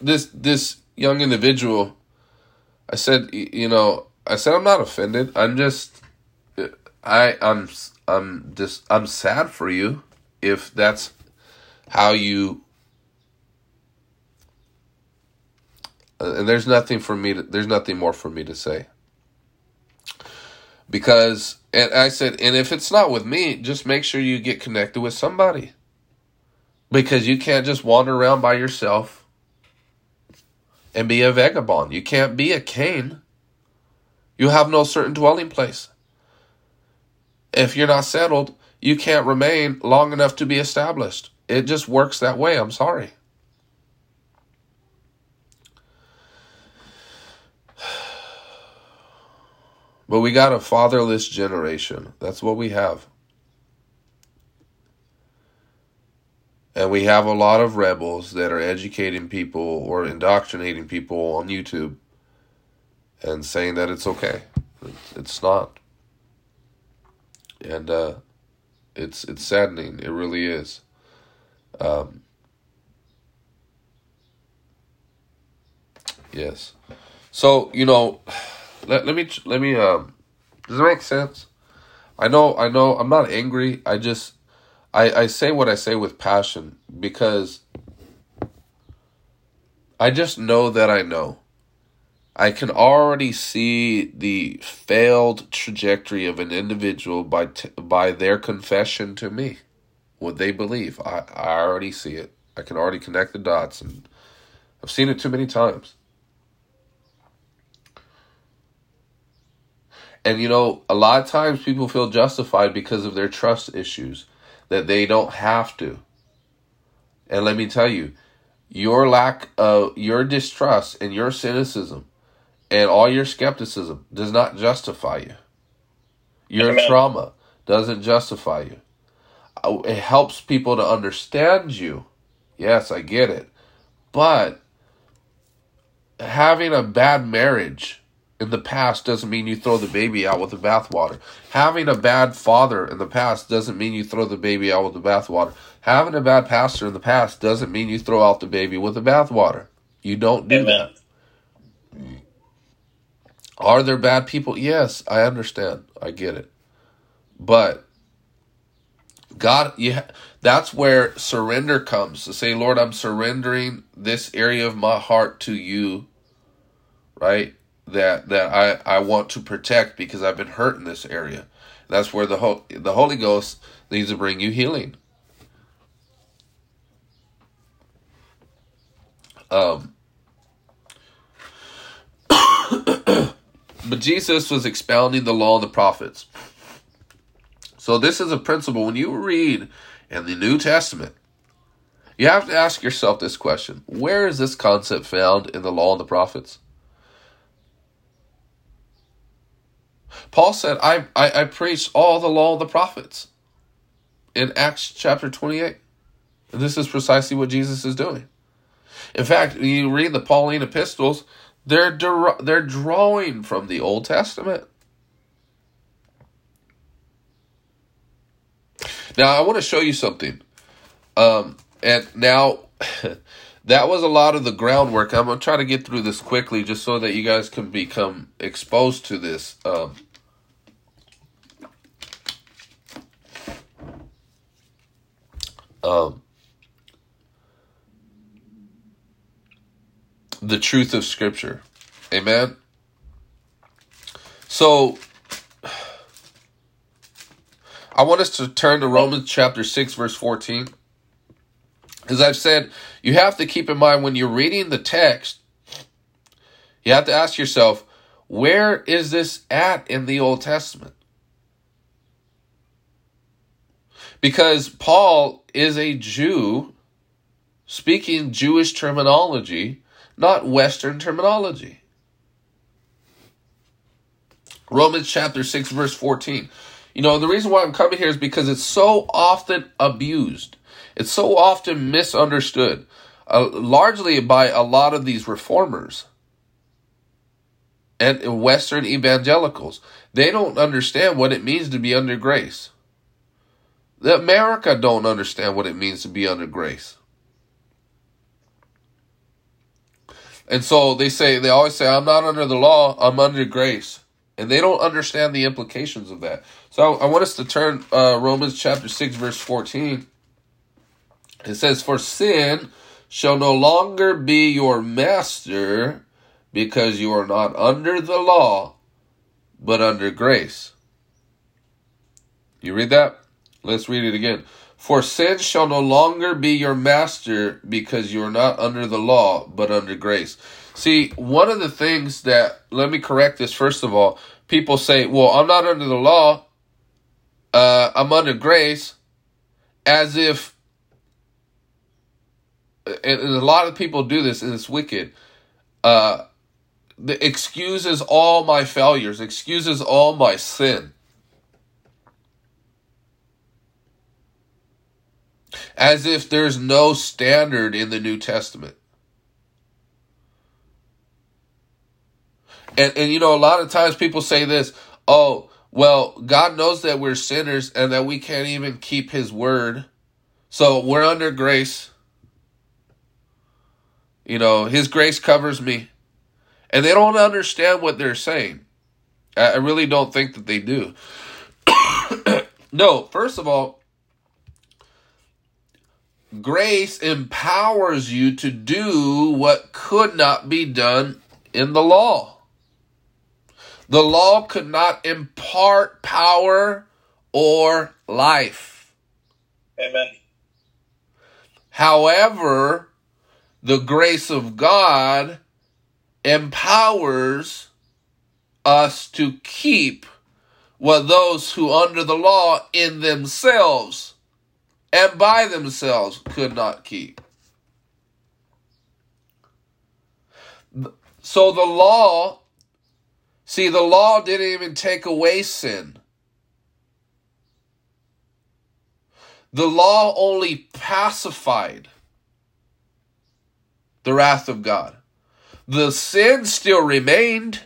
This this young individual, I said, you know, I said I'm not offended. I'm just, I I'm I'm just I'm sad for you if that's how you. Uh, and there's nothing for me to. There's nothing more for me to say. Because and I said, and if it's not with me, just make sure you get connected with somebody. Because you can't just wander around by yourself and be a vagabond. You can't be a Cain. You have no certain dwelling place. If you're not settled, you can't remain long enough to be established. It just works that way. I'm sorry. [SIGHS] But we got a fatherless generation. That's what we have. And we have a lot of rebels that are educating people or indoctrinating people on YouTube and saying that it's okay. It's not. And uh, it's it's saddening. It really is. Um, yes. So, you know, let, let me let me um does it make sense? I know I know I'm not angry. I just I I say what I say with passion because I just know that I know. I can already see the failed trajectory of an individual by t- by their confession to me, what they believe. I I already see it. I can already connect the dots, and I've seen it too many times. And you know, a lot of times people feel justified because of their trust issues that they don't have to. And let me tell you, your lack of your distrust and your cynicism and all your skepticism does not justify you. Your Amen. trauma doesn't justify you. Uh, it helps people to understand you. Yes, I get it. But having a bad marriage in the past doesn't mean you throw the baby out with the bathwater. Having a bad father in the past doesn't mean you throw the baby out with the bathwater. Having a bad pastor in the past doesn't mean you throw out the baby with the bathwater. You don't do Amen. that. Are there bad people? Yes, I understand. I get it. But God, yeah, that's where surrender comes to say, Lord, I'm surrendering this area of my heart to you, right? That that I, I want to protect because I've been hurt in this area. That's where the Ho- the Holy Ghost needs to bring you healing. Um, [COUGHS] but Jesus was expounding the law of the prophets. So this is a principle when you read in the New Testament, you have to ask yourself this question: Where is this concept found in the law of the prophets? Paul said, I, I, I preach all the law of the prophets in Acts chapter 28. And this is precisely what Jesus is doing. In fact, you read the Pauline epistles, they're, they're drawing from the Old Testament. Now, I want to show you something. Um, and now, [LAUGHS] that was a lot of the groundwork. I'm going to try to get through this quickly just so that you guys can become exposed to this. Um, um, the truth of Scripture. Amen. So, I want us to turn to Romans chapter 6, verse 14. As I've said, you have to keep in mind when you're reading the text, you have to ask yourself, where is this at in the Old Testament? Because Paul is a Jew speaking Jewish terminology, not Western terminology. Romans chapter 6, verse 14. You know, the reason why I'm coming here is because it's so often abused, it's so often misunderstood, uh, largely by a lot of these reformers and Western evangelicals. They don't understand what it means to be under grace. The America don't understand what it means to be under grace. And so they say, they always say, I'm not under the law, I'm under grace. And they don't understand the implications of that. So I, want us to turn uh, Romans chapter 6, verse 14. It says, For sin shall no longer be your master because you are not under the law, but under grace. You read that? Let's read it again. For sin shall no longer be your master because you are not under the law, but under grace. See, one of the things that, let me correct this first of all. People say, well, I'm not under the law, uh, I'm under grace, as if, and, a lot of people do this, and it's wicked. Uh, the excuses all my failures, excuses all my sin. As if there's no standard in the New Testament. And and you know a lot of times people say this, "Oh, well, God knows that we're sinners and that we can't even keep his word. So we're under grace. You know, his grace covers me." And they don't understand what they're saying. I really don't think that they do. [COUGHS] no, first of all, Grace empowers you to do what could not be done in the law. The law could not impart power or life. Amen. However, the grace of God empowers us to keep what those who under the law in themselves and by themselves could not keep. So the law, see, the law didn't even take away sin. The law only pacified the wrath of God. The sin still remained.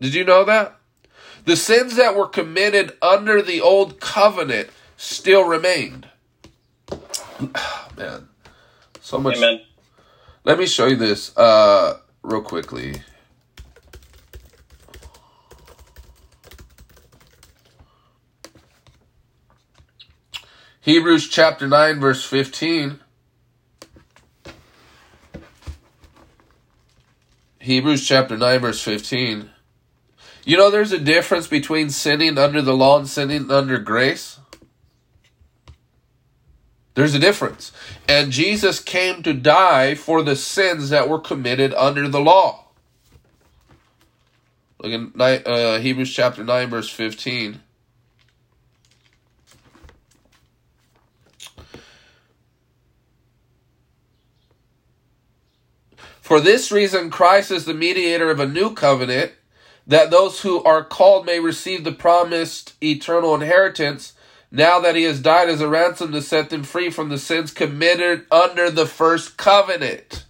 Did you know that? The sins that were committed under the old covenant still remained. [SIGHS] Man, so much. Amen. Let me show you this uh, real quickly. Hebrews chapter 9, verse 15. Hebrews chapter 9, verse 15. You know, there's a difference between sinning under the law and sinning under grace. There's a difference. And Jesus came to die for the sins that were committed under the law. Look in uh, Hebrews chapter 9, verse 15. For this reason, Christ is the mediator of a new covenant, that those who are called may receive the promised eternal inheritance now that he has died as a ransom to set them free from the sins committed under the first covenant.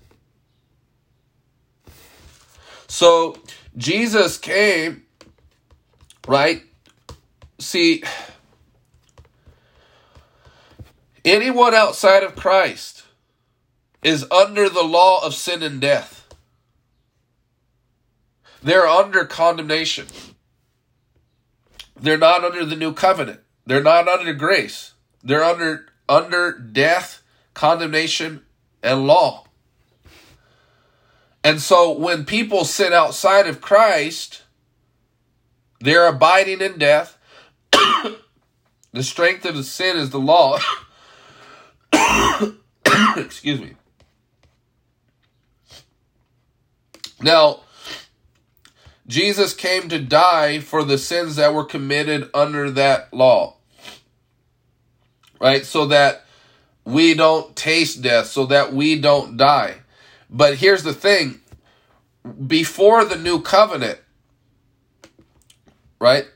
So Jesus came, right? See, anyone outside of Christ is under the law of sin and death. They're under condemnation. They're not under the new covenant. They're not under grace. They're under under death, condemnation, and law. And so when people sin outside of Christ, they're abiding in death. [COUGHS] the strength of the sin is the law. [COUGHS] Excuse me. Now, Jesus came to die for the sins that were committed under that law. Right? So that we don't taste death, so that we don't die. But here's the thing before the new covenant, right?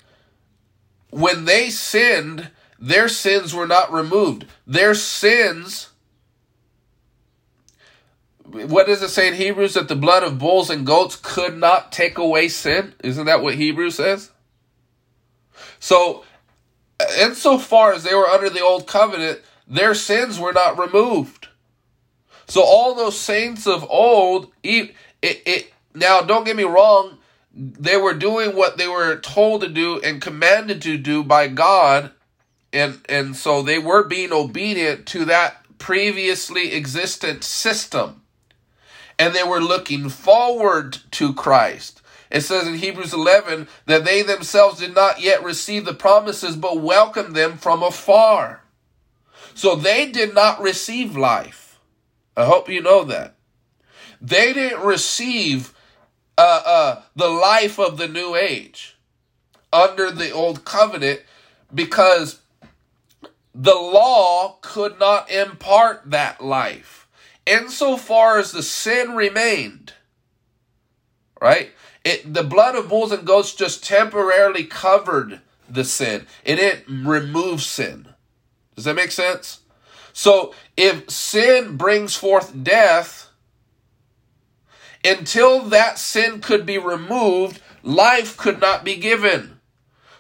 When they sinned, their sins were not removed. Their sins what does it say in Hebrews that the blood of bulls and goats could not take away sin? Isn't that what Hebrews says? So, insofar as they were under the old covenant, their sins were not removed. So all those saints of old, it, it, it now don't get me wrong, they were doing what they were told to do and commanded to do by God, and and so they were being obedient to that previously existent system. And they were looking forward to Christ. It says in Hebrews 11 that they themselves did not yet receive the promises, but welcomed them from afar. So they did not receive life. I hope you know that. They didn't receive uh, uh, the life of the new age under the old covenant because the law could not impart that life insofar as the sin remained right it the blood of bulls and goats just temporarily covered the sin it didn't remove sin does that make sense so if sin brings forth death until that sin could be removed, life could not be given.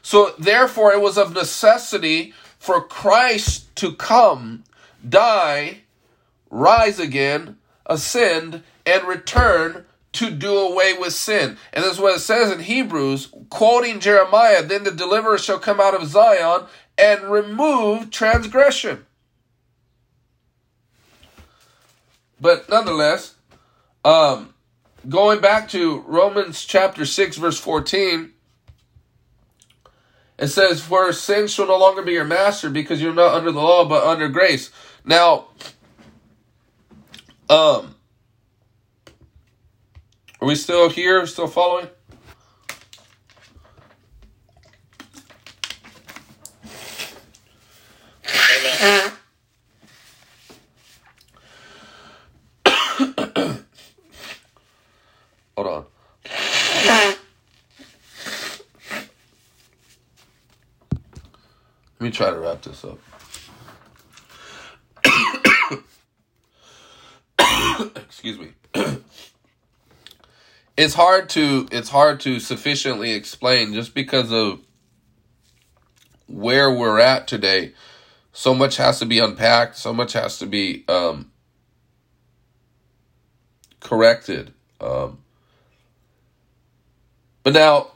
So, therefore, it was of necessity for Christ to come, die, rise again, ascend, and return to do away with sin. And this is what it says in Hebrews, quoting Jeremiah Then the deliverer shall come out of Zion and remove transgression. But nonetheless, um, going back to Romans chapter 6, verse 14, it says, For sin shall no longer be your master because you're not under the law but under grace. Now, um, are we still here, still following? [COUGHS] Hold on. Let me try to wrap this up. [COUGHS] Excuse me. It's hard to it's hard to sufficiently explain just because of where we're at today. So much has to be unpacked. So much has to be um, corrected. Um, but now,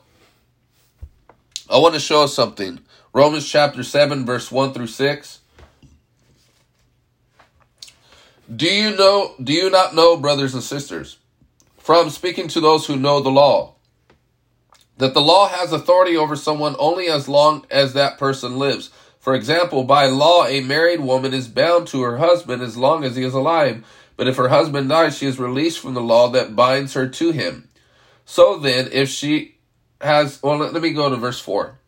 I want to show us something. Romans chapter 7, verse 1 through 6. Do you know, do you not know, brothers and sisters, from speaking to those who know the law, that the law has authority over someone only as long as that person lives? For example, by law, a married woman is bound to her husband as long as he is alive. But if her husband dies, she is released from the law that binds her to him. So then, if she has, well, let, let me go to verse 4.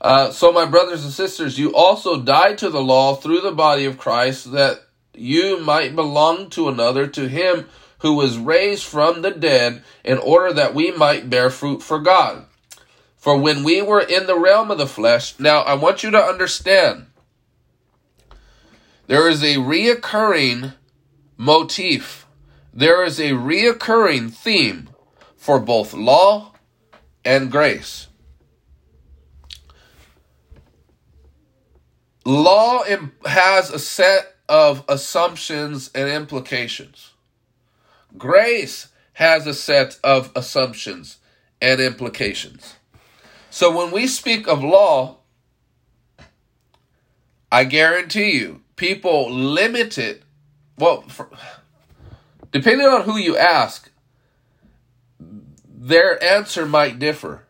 Uh, so, my brothers and sisters, you also died to the law through the body of Christ, that you might belong to another, to him who was raised from the dead, in order that we might bear fruit for God. For when we were in the realm of the flesh, now I want you to understand, there is a reoccurring motif, there is a reoccurring theme for both law and grace. Law has a set of assumptions and implications. Grace has a set of assumptions and implications. So when we speak of law, I guarantee you, people limit it. Well, for, depending on who you ask, their answer might differ.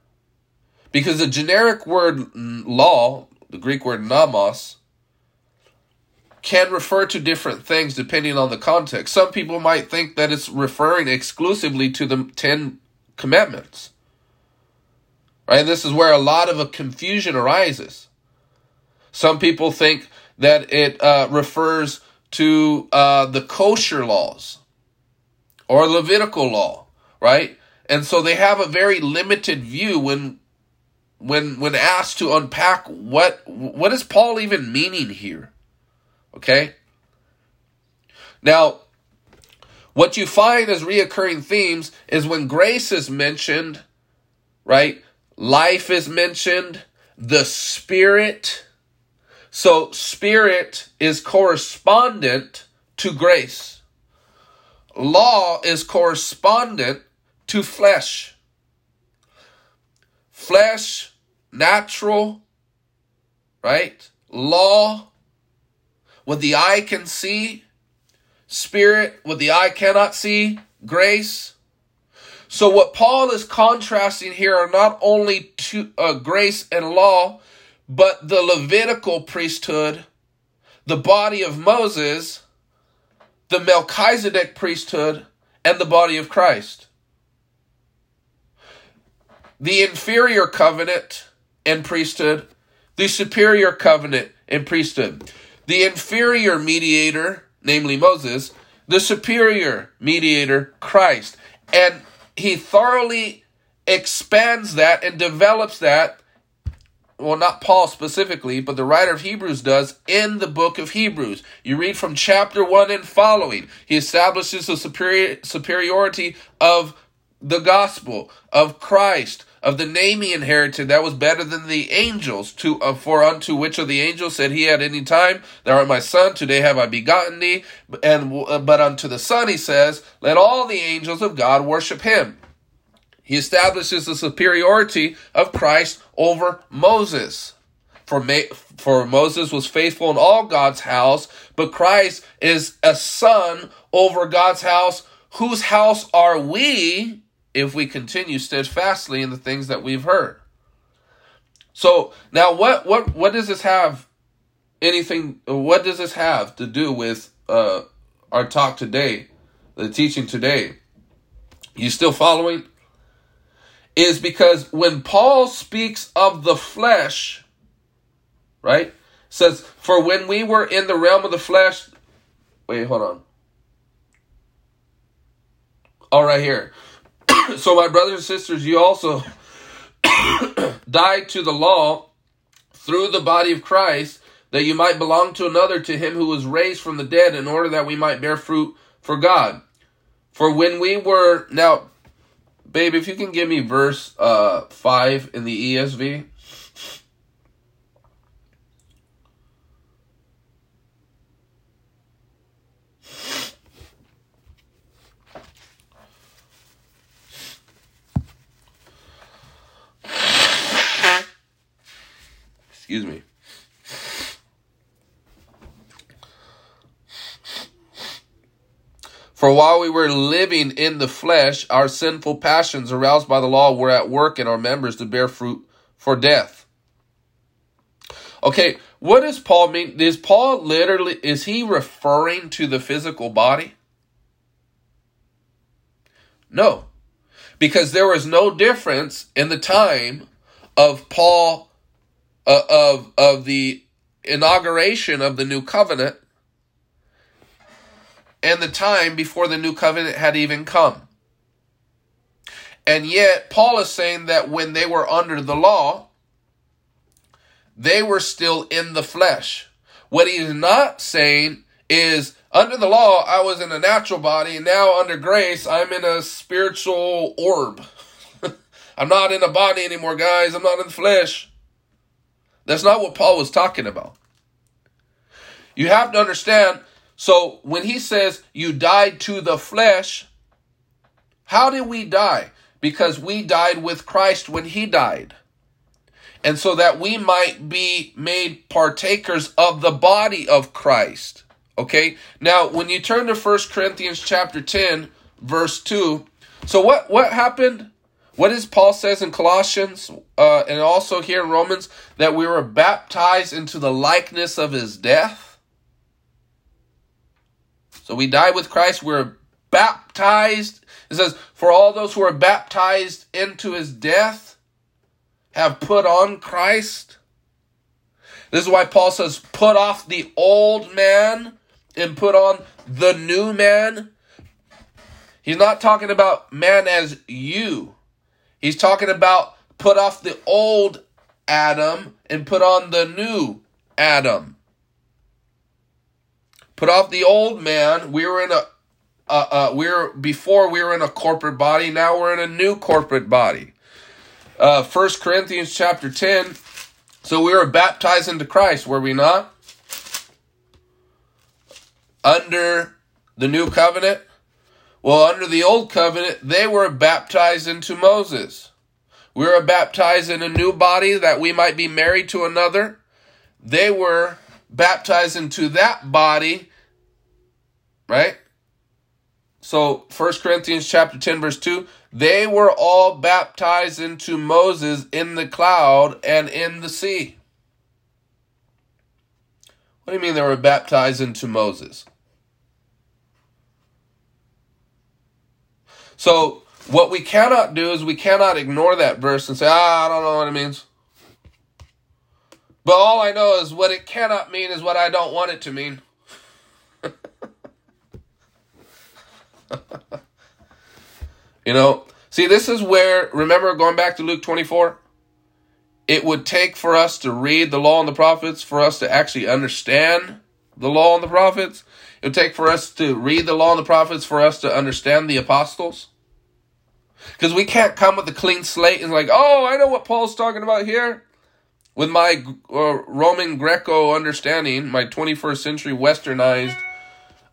Because the generic word law, the Greek word nomos, can refer to different things depending on the context. Some people might think that it's referring exclusively to the Ten Commandments. Right? This is where a lot of a confusion arises. Some people think that it uh, refers to uh, the kosher laws or Levitical law, right? And so they have a very limited view when when when asked to unpack what what is Paul even meaning here? Okay? Now, what you find as reoccurring themes is when grace is mentioned, right? Life is mentioned, the spirit. So spirit is correspondent to grace. law is correspondent to flesh. Flesh, natural, right? Law, what the eye can see, spirit, what the eye cannot see, grace. So, what Paul is contrasting here are not only to, uh, grace and law, but the Levitical priesthood, the body of Moses, the Melchizedek priesthood, and the body of Christ. The inferior covenant and priesthood, the superior covenant and priesthood. The inferior mediator, namely Moses, the superior mediator, Christ. And he thoroughly expands that and develops that well, not Paul specifically, but the writer of Hebrews does in the book of Hebrews. You read from chapter 1 and following. He establishes the superior, superiority of the gospel, of Christ, of the name he inherited that was better than the angels. To uh, For unto which of the angels said he at any time, Thou art my son, today have I begotten thee. And uh, But unto the Son he says, Let all the angels of God worship him. He establishes the superiority of Christ over Moses. For, for Moses was faithful in all God's house, but Christ is a son over God's house. Whose house are we if we continue steadfastly in the things that we've heard? So now, what what what does this have? Anything? What does this have to do with uh, our talk today, the teaching today? You still following? is because when Paul speaks of the flesh, right? Says, for when we were in the realm of the flesh, wait, hold on. All right, here. [COUGHS] so, my brothers and sisters, you also [COUGHS] died to the law through the body of Christ, that you might belong to another, to him who was raised from the dead, in order that we might bear fruit for God. For when we were, now, Babe, if you can give me verse uh, 5 in the ESV. Excuse me. For while we were living in the flesh, our sinful passions aroused by the law were at work in our members to bear fruit for death. Okay, what does Paul mean? Is Paul literally, is he referring to the physical body? No, because there was no difference in the time of Paul, uh, of, of the inauguration of the new covenant and the time before the new covenant had even come. And yet, Paul is saying that when they were under the law, they were still in the flesh. What he's not saying is, under the law, I was in a natural body, and now under grace, I'm in a spiritual orb. [LAUGHS] I'm not in a body anymore, guys. I'm not in the flesh. That's not what Paul was talking about. You have to understand so when he says you died to the flesh, how did we die? Because we died with Christ when he died. And so that we might be made partakers of the body of Christ. Okay? Now, when you turn to 1 Corinthians chapter 10, verse 2, so what what happened? What does Paul says in Colossians uh, and also here in Romans that we were baptized into the likeness of his death? So we die with Christ. We're baptized. It says, For all those who are baptized into his death have put on Christ. This is why Paul says, Put off the old man and put on the new man. He's not talking about man as you. He's talking about put off the old Adam and put on the new Adam. Put off the old man. We were in a uh, uh, we are before we were in a corporate body. Now we're in a new corporate body. Uh, First Corinthians chapter ten. So we were baptized into Christ, were we not? Under the new covenant. Well, under the old covenant, they were baptized into Moses. We were baptized in a new body that we might be married to another. They were baptized into that body, right? So 1 Corinthians chapter 10 verse 2, they were all baptized into Moses in the cloud and in the sea. What do you mean they were baptized into Moses? So what we cannot do is we cannot ignore that verse and say, ah, I don't know what it means. But all I know is what it cannot mean is what I don't want it to mean. [LAUGHS] you know, see, this is where, remember going back to Luke 24? It would take for us to read the law and the prophets, for us to actually understand the law and the prophets. It would take for us to read the law and the prophets, for us to understand the apostles. Because we can't come with a clean slate and like, oh, I know what Paul's talking about here with my uh, Roman Greco understanding, my 21st century westernized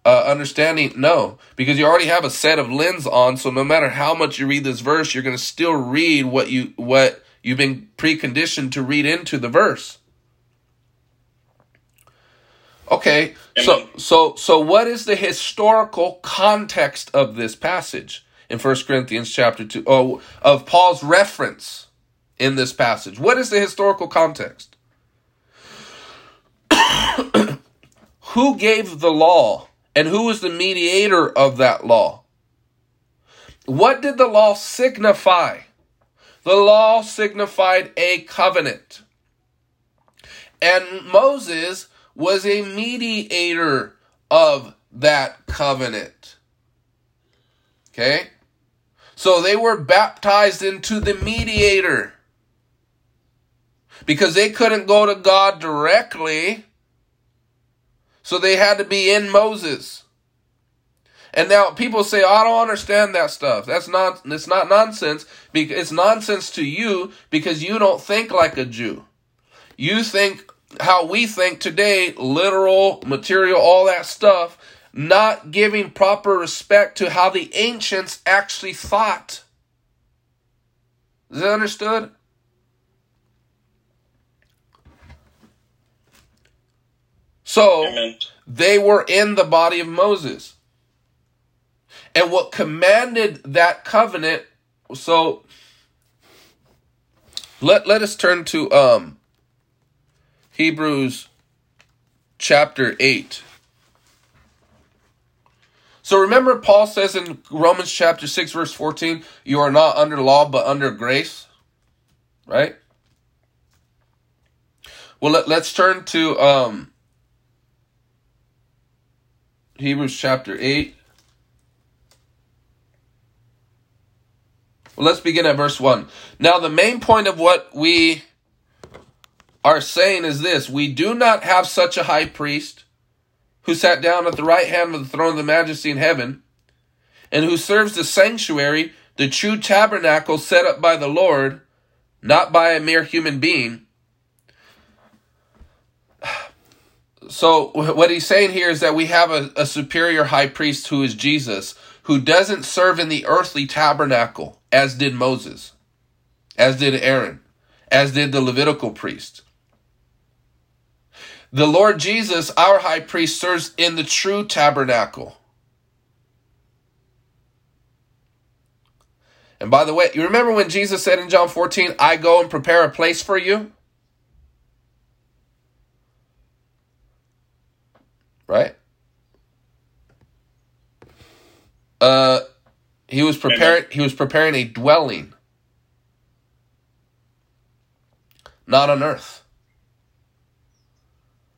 uh, understanding, no, because you already have a set of lens on. So no matter how much you read this verse, you're going to still read what you what you've been preconditioned to read into the verse. Okay, so so so what is the historical context of this passage in First Corinthians chapter two? Oh, of Paul's reference in this passage? What is the historical context? [COUGHS] who gave the law and who was the mediator of that law? What did the law signify? The law signified a covenant. And Moses was a mediator of that covenant. Okay? So they were baptized into the mediator because they couldn't go to God directly. So they had to be in Moses. And now people say, I don't understand that stuff. That's not it's not nonsense. It's nonsense to you because you don't think like a Jew. You think how we think today, literal, material, all that stuff, not giving proper respect to how the ancients actually thought. Is that understood? So Amen. they were in the body of Moses. And what commanded that covenant, so let, let us turn to um Hebrews chapter 8. So remember, Paul says in Romans chapter 6, verse 14, you are not under law, but under grace. Right? Well, let, us turn to um, Hebrews chapter 8. Well, let's begin at verse 1. Now, the main point of what we are saying is this we do not have such a high priest who sat down at the right hand of the throne of the majesty in heaven, and who serves the sanctuary, the true tabernacle set up by the Lord, not by a mere human being so what he's saying here is that we have a, a superior high priest who is Jesus, who doesn't serve in the earthly tabernacle as did Moses, as did Aaron, as did the Levitical priest. The Lord Jesus, our high priest, serves in the true tabernacle. And by the way, you remember when Jesus said in John 14, I go and prepare a place for you? right? Uh, he was preparing. He was preparing a dwelling, not on earth,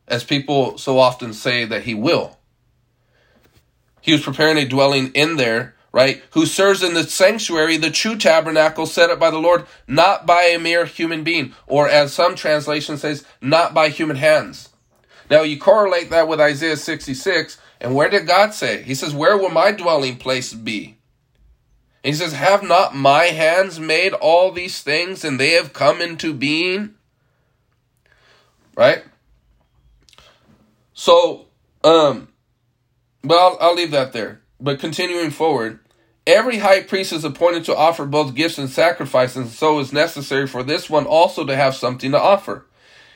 as people so often say that he will. He was preparing a dwelling in there, right? Who serves in the sanctuary, the true tabernacle set up by the Lord, not by a mere human being, or as some translation says, not by human hands. Now you correlate that with Isaiah 66, and where did God say? He says, Where will my dwelling place be? And he says, Have not my hands made all these things, and they have come into being? Right? So, um, but I'll, I'll leave that there. but continuing forward, every high priest is appointed to offer both gifts and sacrifices, and so is necessary for this one also to have something to offer.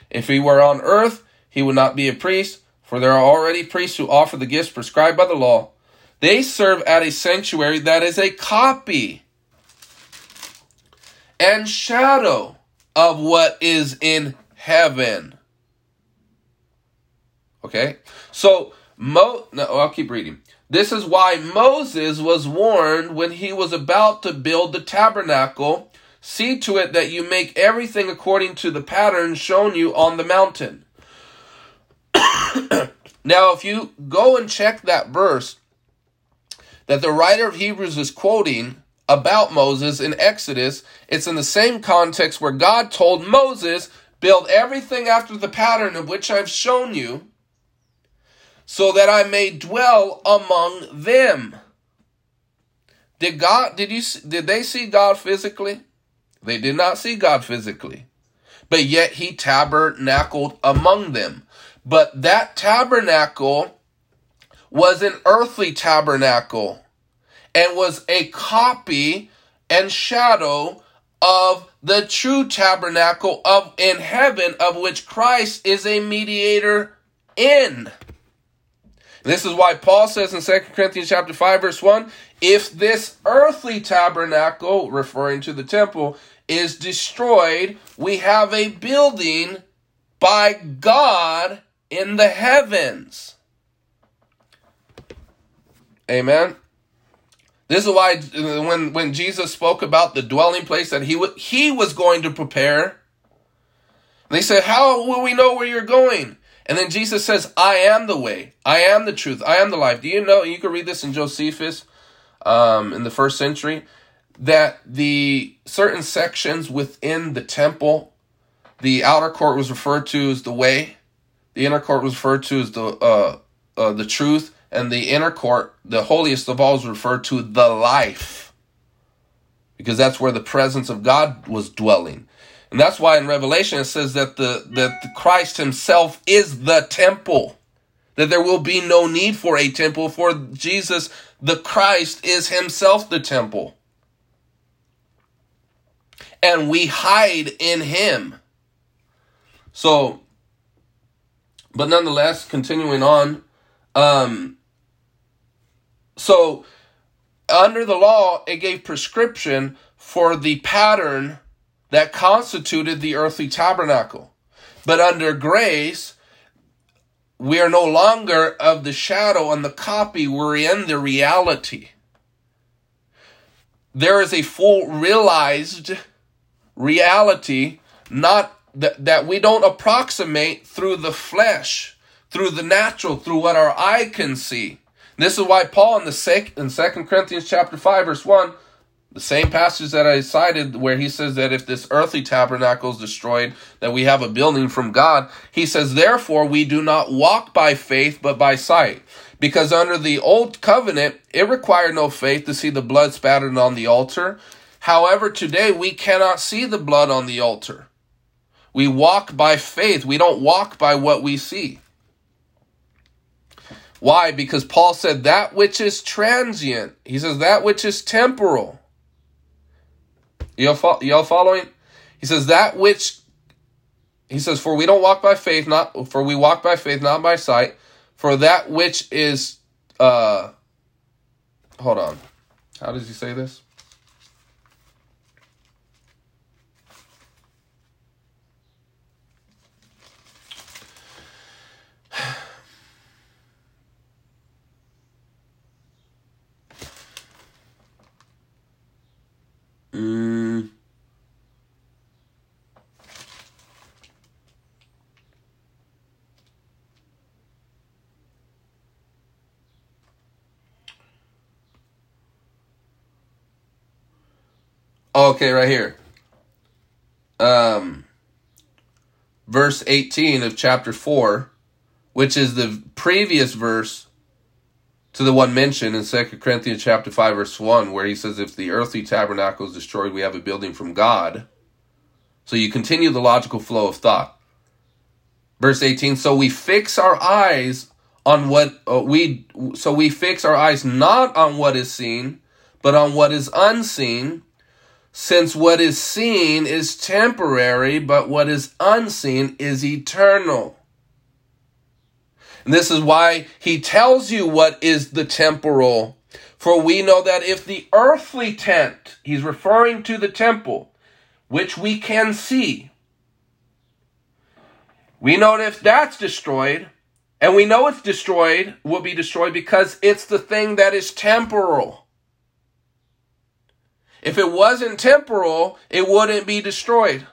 If he were on earth, he would not be a priest, for there are already priests who offer the gifts prescribed by the law. They serve at a sanctuary that is a copy and shadow of what is in heaven. Okay? So, Mo, no, oh, I'll keep reading. This is why Moses was warned when he was about to build the tabernacle See to it that you make everything according to the pattern shown you on the mountain. [COUGHS] now, if you go and check that verse that the writer of Hebrews is quoting about Moses in Exodus, it's in the same context where God told Moses, Build everything after the pattern of which I've shown you, so that I may dwell among them. Did God did you did they see God physically? They did not see God physically, but yet he tabernacled among them. But that tabernacle was an earthly tabernacle and was a copy and shadow of the true tabernacle of in heaven of which Christ is a mediator in. This is why Paul says in 2 Corinthians chapter 5 verse 1, if this earthly tabernacle referring to the temple is destroyed, we have a building by God in the heavens. Amen. This is why when, when Jesus spoke about the dwelling place that he, w- he was going to prepare, they said, How will we know where you're going? And then Jesus says, I am the way, I am the truth, I am the life. Do you know? You can read this in Josephus um, in the first century that the certain sections within the temple, the outer court was referred to as the way, the inner court was referred to as the uh, uh, the truth, and the inner court, the holiest of all, is referred to the life, because that's where the presence of God was dwelling. And that's why in Revelation it says that the that the Christ himself is the temple. That there will be no need for a temple for Jesus the Christ is himself the temple and we hide in him. So, but nonetheless, continuing on, um, so under the law, it gave prescription for the pattern that constituted the earthly tabernacle. But under grace, we are no longer of the shadow and the copy, we're in the reality. There is a full realized reality, not that, that we don't approximate through the flesh, through the natural, through what our eye can see. This is why Paul in the sec, in 2 Corinthians chapter 5 verse 1 the same passage that I cited where he says that if this earthly tabernacle is destroyed, that we have a building from God, he says, therefore we do not walk by faith, but by sight. Because under the old covenant, it required no faith to see the blood spattered on the altar However, today we cannot see the blood on the altar. We walk by faith. We don't walk by what we see. Why? Because Paul said that which is transient. He says that which is temporal. Y'all, y'all following? He says that which he says, for we don't walk by faith, not for we walk by faith, not by sight. For that which is uh hold on. How does he say this? Mm. Okay, right here. Um, verse 18 of chapter 4, which is the previous verse to the one mentioned in Second Corinthians chapter 5 verse 1 where he says if the earthly tabernacle is destroyed we have a building from God. So you continue the logical flow of thought. Verse 18 so we fix our eyes on what uh, we so we fix our eyes not on what is seen, but on what is unseen, since what is seen is temporary, but what is unseen is eternal. And this is why he tells you what is the temporal. For we know that if the earthly tent, he's referring to the temple, which we can see, we know that if that's destroyed, and we know it's destroyed, will be destroyed because it's the thing that is temporal. If it wasn't temporal, it wouldn't be destroyed.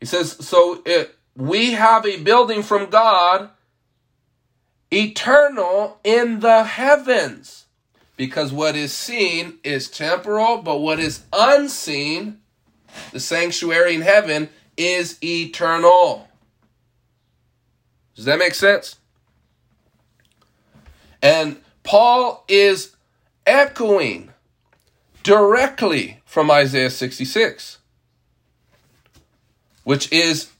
He says, so it, we have a building from God eternal in the heavens. Because what is seen is temporal, but what is unseen, the sanctuary in heaven, is eternal. Does that make sense? And Paul is echoing directly from Isaiah 66, which is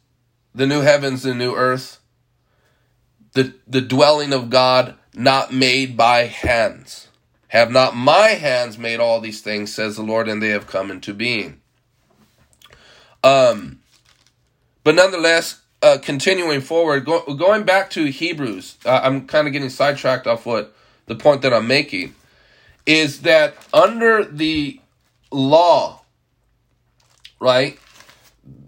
the new heavens and new earth, the, the dwelling of God not made by hands. Have not my hands made all these things, says the Lord, and they have come into being. Um, but nonetheless, uh, continuing forward, go, going back to Hebrews, uh, I'm kind of getting sidetracked off what the point that I'm making is that under the law, right,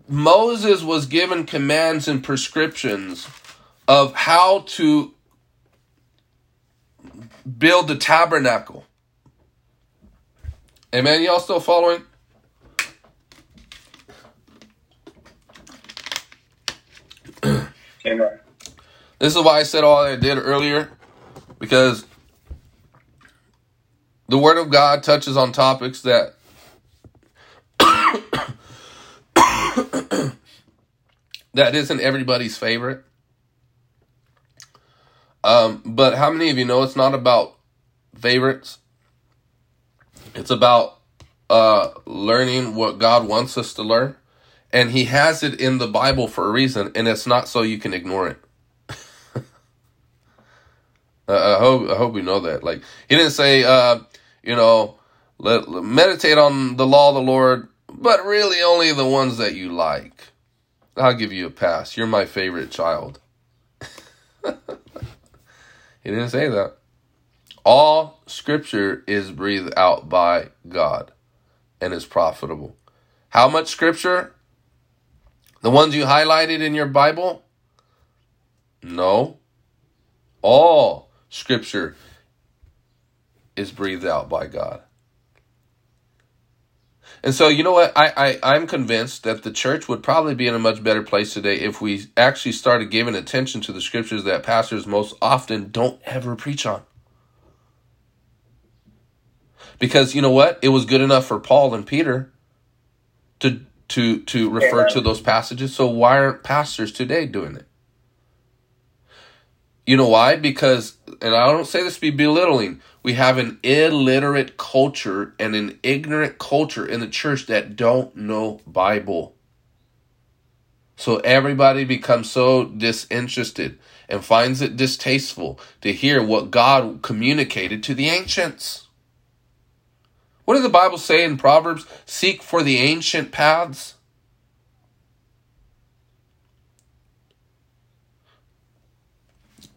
Moses was given commands and prescriptions of how to build the tabernacle. Amen. Y'all still following? Amen. This is why I said all I did earlier, because the Word of God touches on topics that that isn't everybody's favorite. Um, but how many of you know it's not about favorites? It's about uh, learning what God wants us to learn and he has it in the Bible for a reason, and it's not so you can ignore it. [LAUGHS] I hope I hope we know that. Like he didn't say, uh, you know, let, let, meditate on the law of the Lord, but really only the ones that you like. I'll give you a pass. You're my favorite child. [LAUGHS] he didn't say that. All scripture is breathed out by God and is profitable. How much scripture? The ones you highlighted in your Bible? No. All scripture is breathed out by God. And so, you know what? I, I, I'm convinced that the church would probably be in a much better place today if we actually started giving attention to the scriptures that pastors most often don't ever preach on. Because you know what? It was good enough for Paul and Peter to to to refer to those passages. So why aren't pastors today doing it? You know why? Because, and I don't say this to be belittling, we have an illiterate culture and an ignorant culture in the church that don't know Bible. So everybody becomes so disinterested and finds it distasteful to hear what God communicated to the ancients. What did the Bible say in Proverbs? Seek for the ancient paths.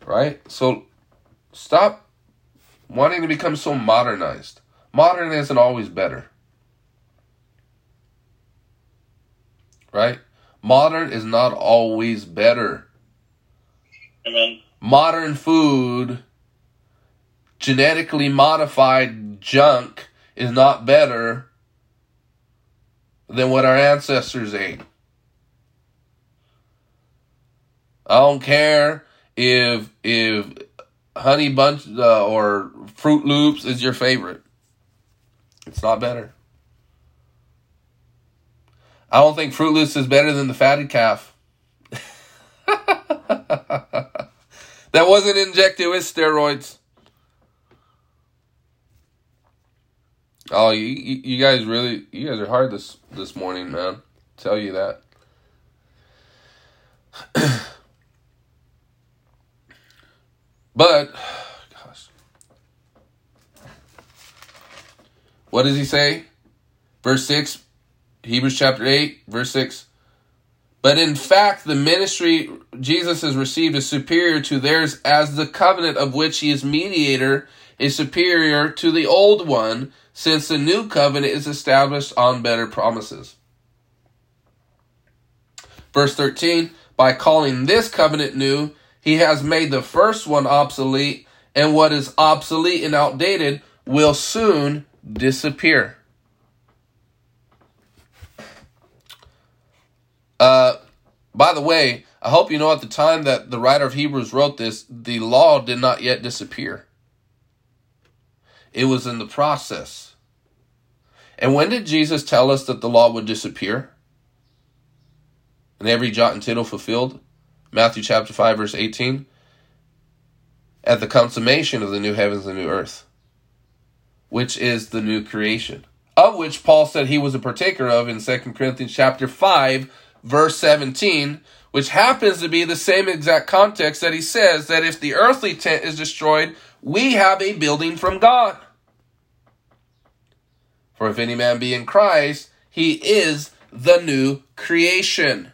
Right? So stop wanting to become so modernized. Modern isn't always better. Right? Modern is not always better. Amen. Modern food, genetically modified junk, is not better than what our ancestors ate. I don't care if if honey bunch uh, or Froot Loops is your favorite. It's not better. I don't think Froot Loops is better than the fatted calf. [LAUGHS] that wasn't injected with steroids. Oh, you, you guys really, you guys are hard this this morning, man. tell you that. [CLEARS THROAT] But, gosh. What does he say? Verse 6, Hebrews chapter 8, verse 6. But in fact, the ministry Jesus has received is superior to theirs, as the covenant of which he is mediator is superior to the old one, since the new covenant is established on better promises. Verse 13 By calling this covenant new, he has made the first one obsolete, and what is obsolete and outdated will soon disappear. Uh, by the way, I hope you know at the time that the writer of Hebrews wrote this, the law did not yet disappear. It was in the process. And when did Jesus tell us that the law would disappear? And every jot and tittle fulfilled? Matthew chapter 5, verse 18. At the consummation of the new heavens and new earth, which is the new creation, of which Paul said he was a partaker of in 2 Corinthians chapter 5, verse 17, which happens to be the same exact context that he says that if the earthly tent is destroyed, we have a building from God. For if any man be in Christ, he is the new creation.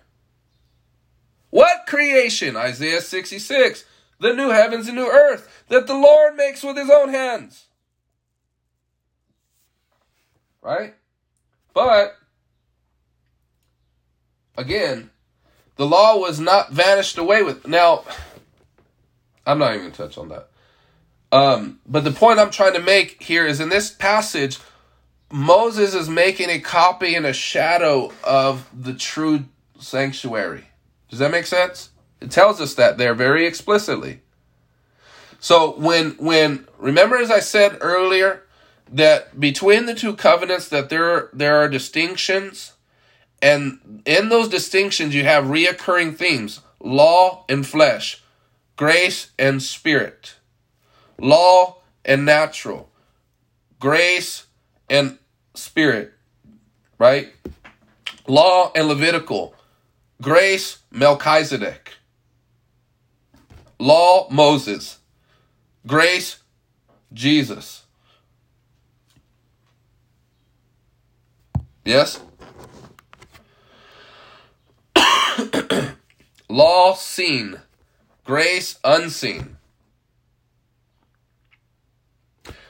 What creation? Isaiah 66. The new heavens and new earth that the Lord makes with his own hands. Right? But again, the law was not vanished away with. Now, I'm not even going to touch on that. Um, but the point I'm trying to make here is in this passage, Moses is making a copy and a shadow of the true sanctuary. Does that make sense? It tells us that there very explicitly. So when when remember as I said earlier that between the two covenants that there there are distinctions and in those distinctions, you have reoccurring themes law and flesh, grace and spirit, law and natural, grace and spirit, right? Law and Levitical, grace, Melchizedek, law, Moses, grace, Jesus. Yes? [COUGHS] Law seen, grace unseen.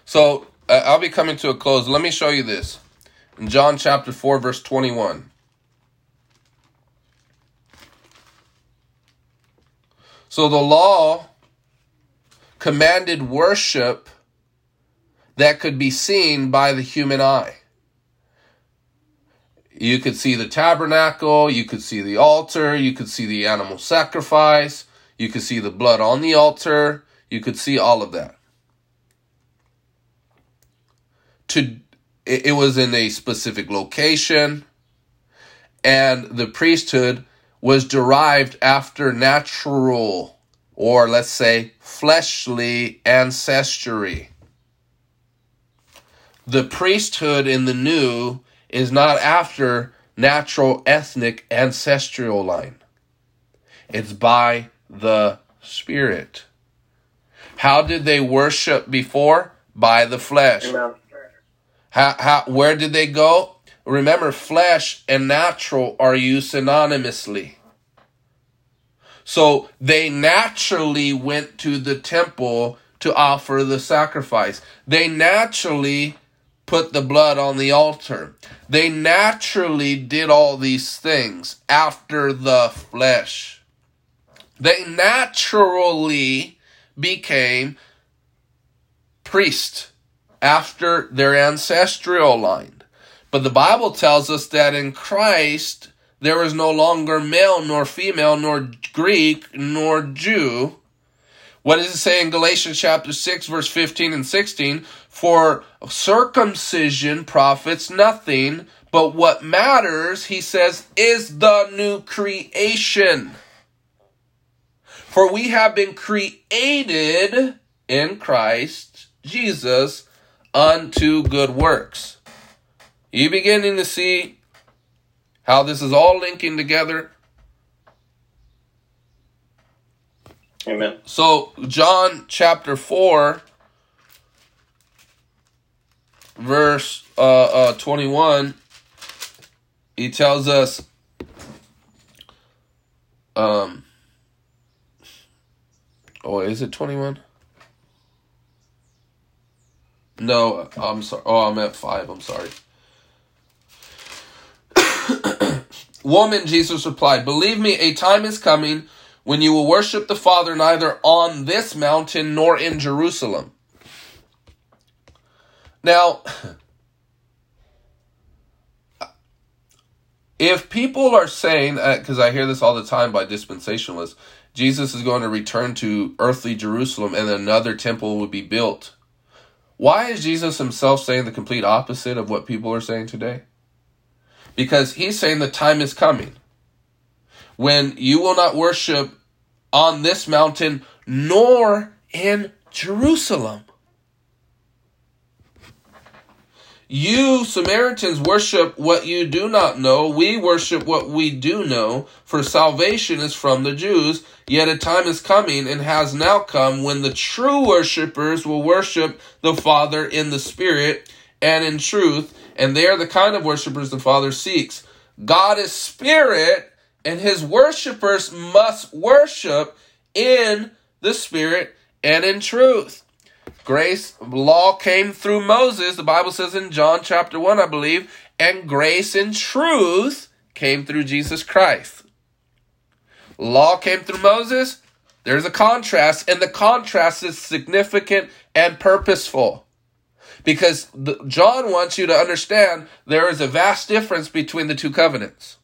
So uh, I'll be coming to a close. Let me show you this. In John chapter 4, verse 21. So the law commanded worship that could be seen by the human eye. You could see the tabernacle, you could see the altar, you could see the animal sacrifice, you could see the blood on the altar, you could see all of that. To it was in a specific location and the priesthood was derived after natural or let's say fleshly ancestry. The priesthood in the new is not after natural ethnic ancestral line. It's by the Spirit. How did they worship before? By the flesh. How, how, where did they go? Remember, flesh and natural are used synonymously. So they naturally went to the temple to offer the sacrifice. They naturally put the blood on the altar. They naturally did all these things after the flesh. They naturally became priests after their ancestral line. But the Bible tells us that in Christ there is no longer male nor female nor Greek nor Jew. What does it say in Galatians chapter 6 verse 15 and 16? For circumcision profits nothing, but what matters, he says, is the new creation. For we have been created in Christ Jesus unto good works. You beginning to see how this is all linking together? Amen. So, John chapter 4, verse uh, uh, 21, he tells us, um, oh, is it 21? No, I'm sorry. Oh, I'm at 5. I'm sorry. Woman, Jesus replied, Believe me, a time is coming when you will worship the Father neither on this mountain nor in Jerusalem. Now, [SIGHS] if people are saying, because uh, I hear this all the time by dispensationalists, Jesus is going to return to earthly Jerusalem and another temple will be built. Why is Jesus himself saying the complete opposite of what people are saying today? Because he's saying the time is coming when you will not worship on this mountain nor in Jerusalem. You Samaritans worship what you do not know. We worship what we do know, for salvation is from the Jews. Yet a time is coming and has now come when the true worshippers will worship the Father in the Spirit and in truth, and they are the kind of worshippers the Father seeks. God is Spirit, and his worshippers must worship in the Spirit and in truth. Grace, law came through Moses, the Bible says in John chapter 1, I believe, and grace and truth came through Jesus Christ. Law came through Moses, there's a contrast, and the contrast is significant and purposeful. Because the, John wants you to understand there is a vast difference between the two covenants.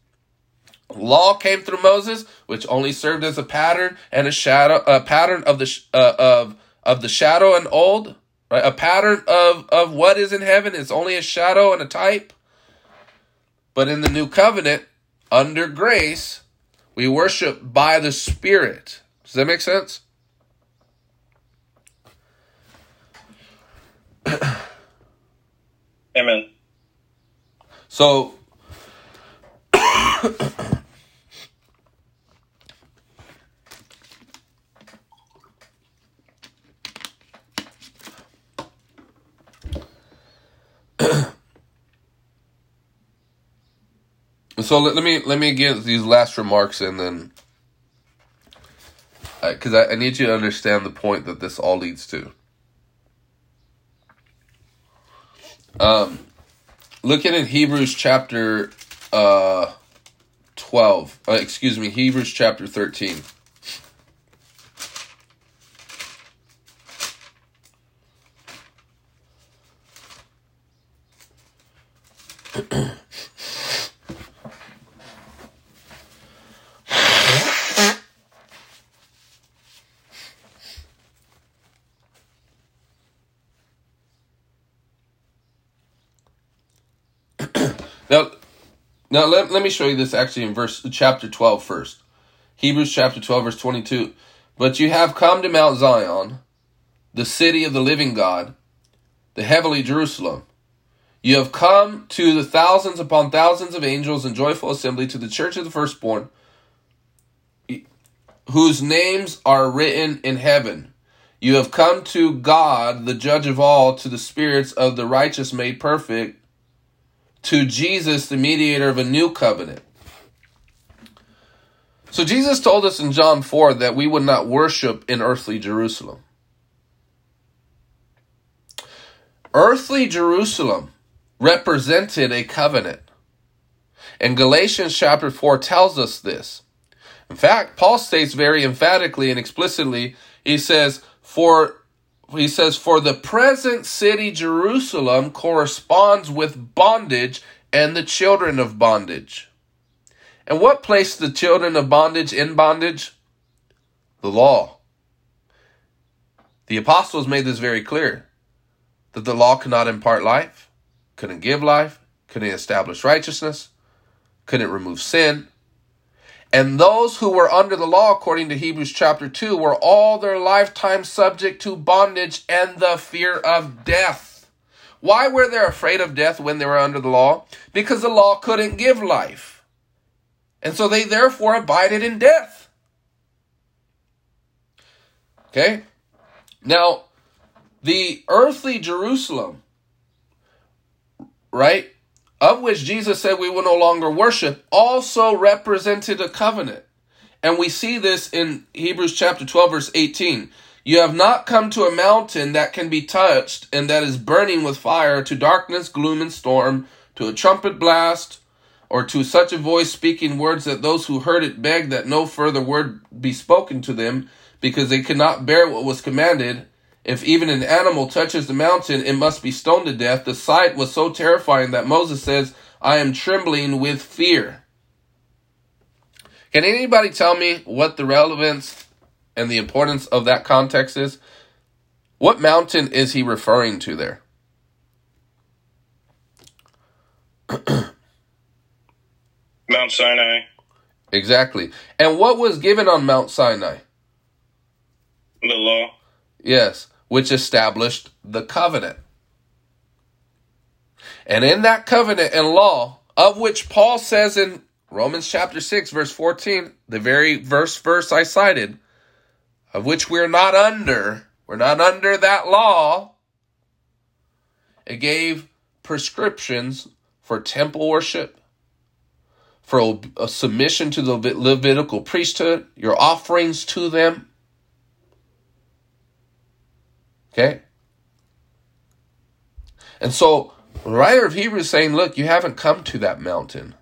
Law came through Moses, which only served as a pattern and a shadow, a pattern of the uh, of of the shadow and old, right? A pattern of of what is in heaven is only a shadow and a type. But in the new covenant, under grace, we worship by the Spirit. Does that make sense? [CLEARS THROAT] Amen. So [COUGHS] so let, let, me let me get these last remarks and then uh, because I, I need you to understand the point that this all leads to. Um, looking at Hebrews chapter uh, 12, uh, excuse me, Hebrews chapter 13. Now, now let, let me show you this actually in verse chapter 12 first. Hebrews chapter 12 verse 22. But you have come to Mount Zion, the city of the living God, the heavenly Jerusalem. You have come to the thousands upon thousands of angels in joyful assembly to the church of the firstborn, whose names are written in heaven. You have come to God, the judge of all, to the spirits of the righteous made perfect, to Jesus, the mediator of a new covenant. So Jesus told us in John 4 that we would not worship in earthly Jerusalem. Earthly Jerusalem represented a covenant. And Galatians chapter 4 tells us this. In fact, Paul states very emphatically and explicitly, he says, For he says, For the present city Jerusalem corresponds with bondage and the children of bondage. And what placed the children of bondage in bondage? The law. The apostles made this very clear that the law could not impart life, couldn't give life, couldn't establish righteousness, couldn't remove sin, and those who were under the law, according to Hebrews chapter 2, were all their lifetime subject to bondage and the fear of death. Why were they afraid of death when they were under the law? Because the law couldn't give life. And so they therefore abided in death. Okay? Now, the earthly Jerusalem, right, of which Jesus said we will no longer worship, also represented a covenant. And we see this in Hebrews chapter 12, verse 18. You have not come to a mountain that can be touched and that is burning with fire, to darkness, gloom, and storm, to a trumpet blast, or to such a voice speaking words that those who heard it begged that no further word be spoken to them, because they could not bear what was commanded. If even an animal touches the mountain, it must be stoned to death. The sight was so terrifying that Moses says, I am trembling with fear. Can anybody tell me what the relevance and the importance of that context is? What mountain is he referring to there? [CLEARS THROAT] Mount Sinai. Exactly. And what was given on Mount Sinai? The law. Yes, which established the covenant. And in that covenant and law, of which Paul says in Romans chapter 6, verse 14, the very verse verse I cited, of which we're not under, we're not under that law. It gave prescriptions for temple worship, for a submission to the Levitical priesthood, your offerings to them. Okay? And so, the writer of Hebrews saying, look, you haven't come to that mountain.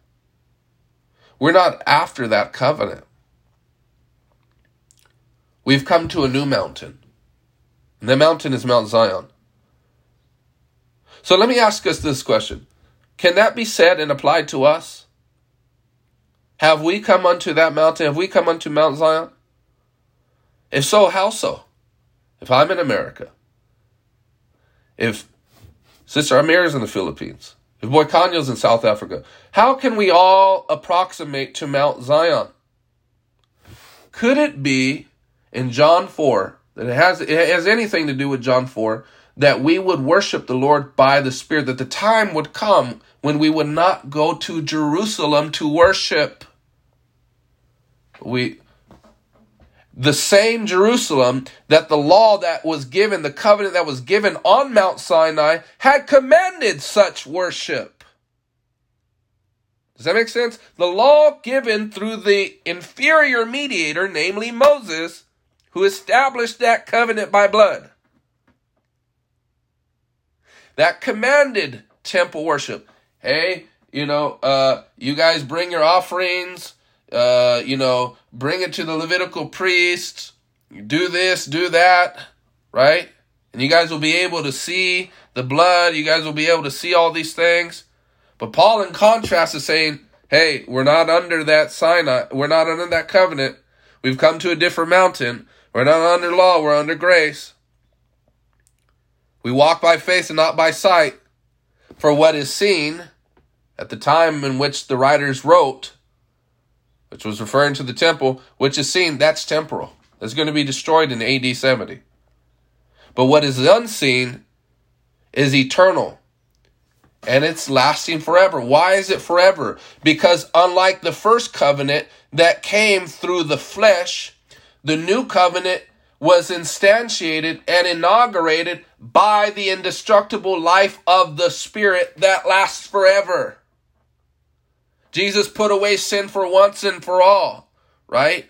We're not after that covenant. We've come to a new mountain. And the mountain is Mount Zion. So let me ask us this question Can that be said and applied to us? Have we come unto that mountain? Have we come unto Mount Zion? If so, how so? If I'm in America, if Sister Amir is in the Philippines, if Boykanyo's in South Africa, how can we all approximate to Mount Zion? Could it be in John 4 that it has, it has anything to do with John 4 that we would worship the Lord by the Spirit, that the time would come when we would not go to Jerusalem to worship? We the same Jerusalem that the law that was given, the covenant that was given on Mount Sinai, had commanded such worship. Does that make sense? The law given through the inferior mediator, namely Moses, who established that covenant by blood, that commanded temple worship. Hey, you know, uh, you guys bring your offerings uh, you know, bring it to the Levitical priests, do this, do that, right? And you guys will be able to see the blood, you guys will be able to see all these things. But Paul, in contrast, is saying, hey, we're not under that Sinai, we're not under that covenant. We've come to a different mountain. We're not under law, we're under grace. We walk by faith and not by sight. For what is seen at the time in which the writers wrote which was referring to the temple, which is seen, that's temporal. That's going to be destroyed in AD 70. But what is unseen is eternal. And it's lasting forever. Why is it forever? Because unlike the first covenant that came through the flesh, the new covenant was instantiated and inaugurated by the indestructible life of the Spirit that lasts forever. Jesus put away sin for once and for all, right?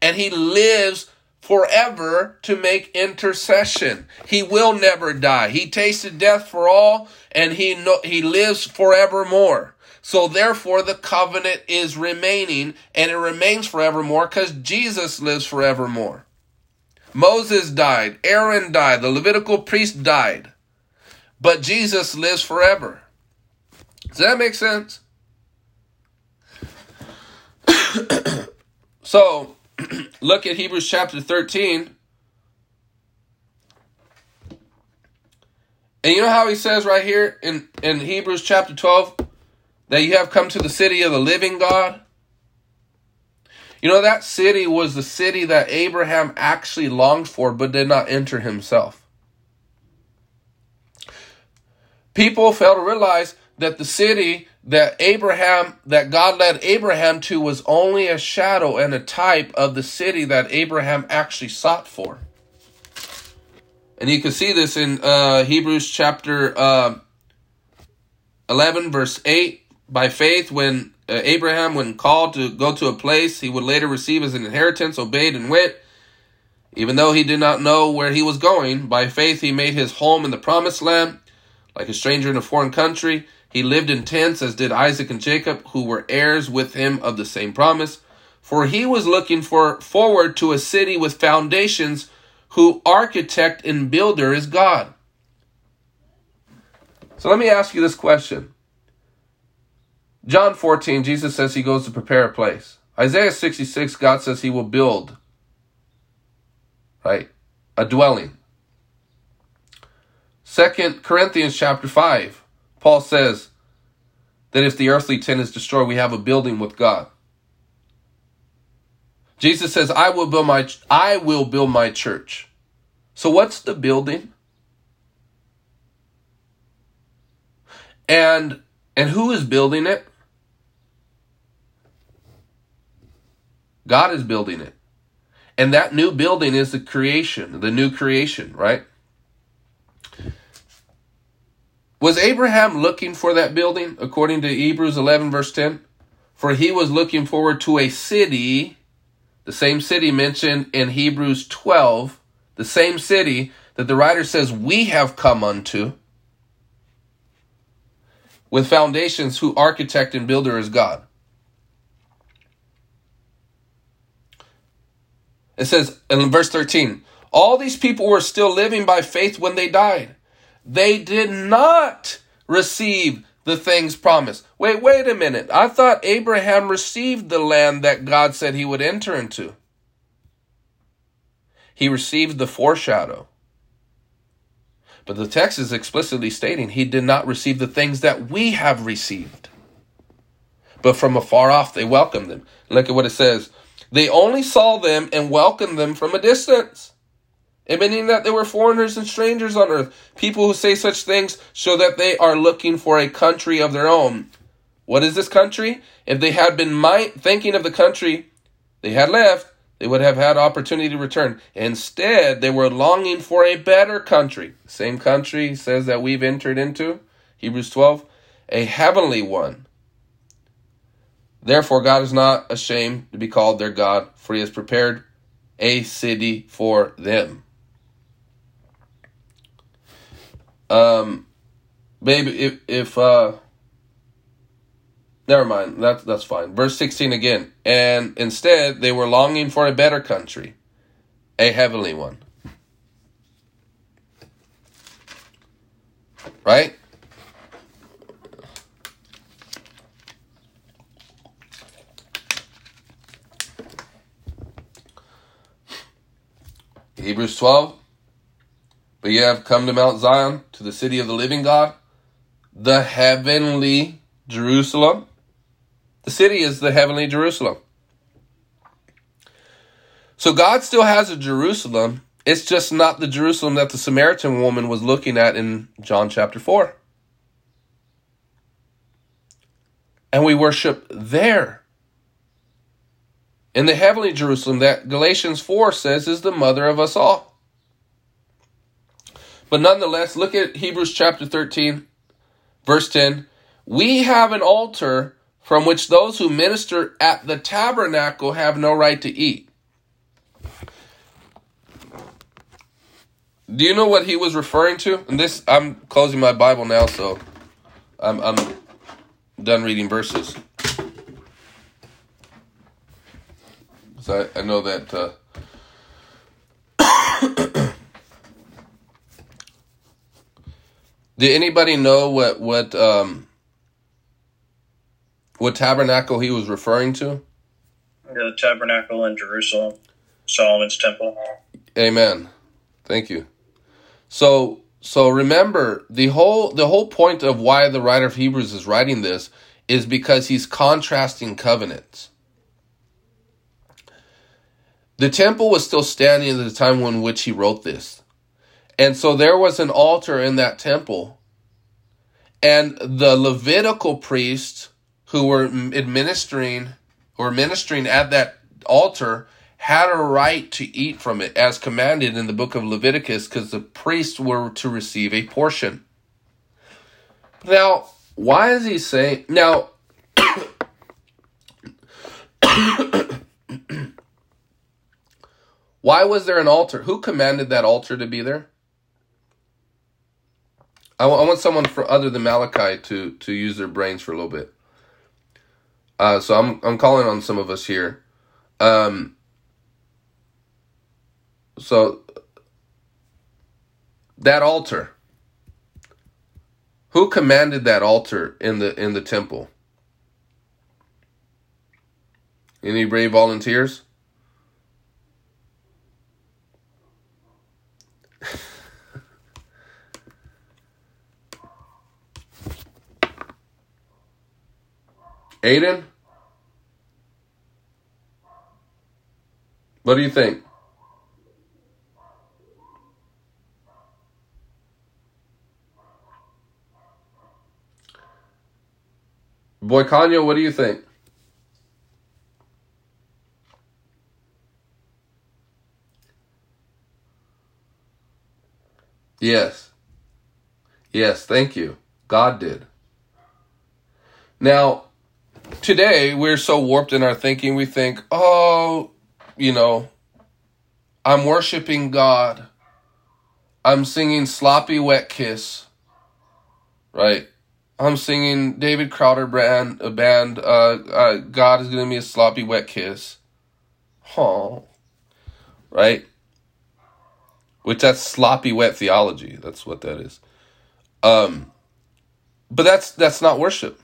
And he lives forever to make intercession. He will never die. He tasted death for all and he no, he lives forevermore. So therefore the covenant is remaining and it remains forevermore cuz Jesus lives forevermore. Moses died, Aaron died, the Levitical priest died. But Jesus lives forever. Does that make sense? [COUGHS] so, [COUGHS] look at Hebrews chapter 13. And you know how he says right here in, in Hebrews chapter 12 that you have come to the city of the living God? You know, that city was the city that Abraham actually longed for but did not enter himself. People fail to realize that the city that Abraham, that God led Abraham to was only a shadow and a type of the city that Abraham actually sought for. And you can see this in uh, Hebrews chapter uh, 11, verse 8. By faith, when uh, Abraham, when called to go to a place he would later receive as an inheritance, obeyed and went. Even though he did not know where he was going, by faith he made his home in the promised land. Like a stranger in a foreign country, he lived in tents, as did Isaac and Jacob, who were heirs with him of the same promise. For he was looking for forward to a city with foundations, who architect and builder is God. So let me ask you this question. John 14, Jesus says he goes to prepare a place. Isaiah 66, God says he will build, right, a dwelling. Second Corinthians chapter 5, Paul says that if the earthly tent is destroyed, we have a building with God. Jesus says, I will build my I will build my church. So what's the building? And and who is building it? God is building it. And that new building is the creation, the new creation, right? Was Abraham looking for that building according to Hebrews 11, verse 10? For he was looking forward to a city, the same city mentioned in Hebrews 12, the same city that the writer says we have come unto, with foundations who architect and builder is God. It says in verse 13, all these people were still living by faith when they died. They did not receive the things promised. Wait, wait a minute. I thought Abraham received the land that God said he would enter into. He received the foreshadow. But the text is explicitly stating he did not receive the things that we have received. But from afar off they welcomed them. Look at what it says they only saw them and welcomed them from a distance. Admitting that they were foreigners and strangers on earth. People who say such things show that they are looking for a country of their own. What is this country? If they had been thinking of the country they had left, they would have had opportunity to return. Instead, they were longing for a better country. Same country says that we've entered into, Hebrews 12, a heavenly one. Therefore, God is not ashamed to be called their God, for he has prepared a city for them. Um, baby, if, if, uh, never mind, that's, that's fine. Verse 16 again. And instead, they were longing for a better country, a heavenly one. Right? Hebrews 12. But ye have come to Mount Zion, to the city of the living God, the heavenly Jerusalem. The city is the heavenly Jerusalem. So God still has a Jerusalem. It's just not the Jerusalem that the Samaritan woman was looking at in John chapter 4. And we worship there in the heavenly Jerusalem that Galatians 4 says is the mother of us all. But nonetheless, look at Hebrews chapter 13, verse 10. We have an altar from which those who minister at the tabernacle have no right to eat. Do you know what he was referring to? And this, I'm closing my Bible now, so I'm, I'm done reading verses. So I, I know that. Uh, did anybody know what what um, what tabernacle he was referring to? The tabernacle in Jerusalem, Solomon's temple. Amen. Thank you. So so remember the whole the whole point of why the writer of Hebrews is writing this is because he's contrasting covenants. The temple was still standing at the time in which he wrote this. And so there was an altar in that temple. And the Levitical priests who were administering or ministering at that altar had a right to eat from it as commanded in the book of Leviticus because the priests were to receive a portion. Now, why is he saying now? [COUGHS] why was there an altar? Who commanded that altar to be there? I want someone for other than Malachi to to use their brains for a little bit. Uh, so I'm I'm calling on some of us here. Um, so that altar. Who commanded that altar in the in the temple? Any brave volunteers? Aiden? What do you think? Boy Kanye, what do you think? Yes. Yes, thank you. God did. Now, today we're so warped in our thinking, we think, oh, you know, I'm worshiping God. I'm singing Sloppy Wet Kiss. Right? I'm singing David Crowder band, a band, uh, uh, God is giving me a sloppy wet kiss. Oh. Right? Which that's sloppy wet theology. That's what that is. Um, but that's that's not worship.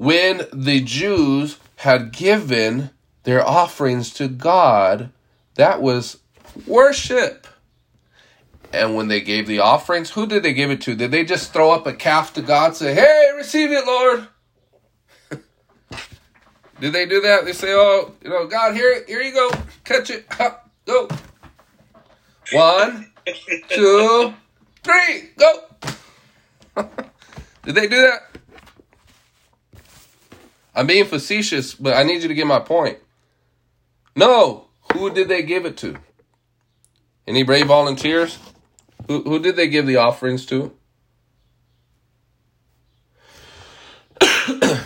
When the Jews had given their offerings to God, that was worship. And when they gave the offerings, who did they give it to? Did they just throw up a calf to God, say, "Hey, receive it, Lord"? [LAUGHS] did they do that? They say, "Oh, you know, God, here, here you go, catch it, go." One, two, three, go. [LAUGHS] did they do that? I'm being facetious, but I need you to get my point. No. Who did they give it to? Any brave volunteers? Who, who did they give the offerings to? [COUGHS]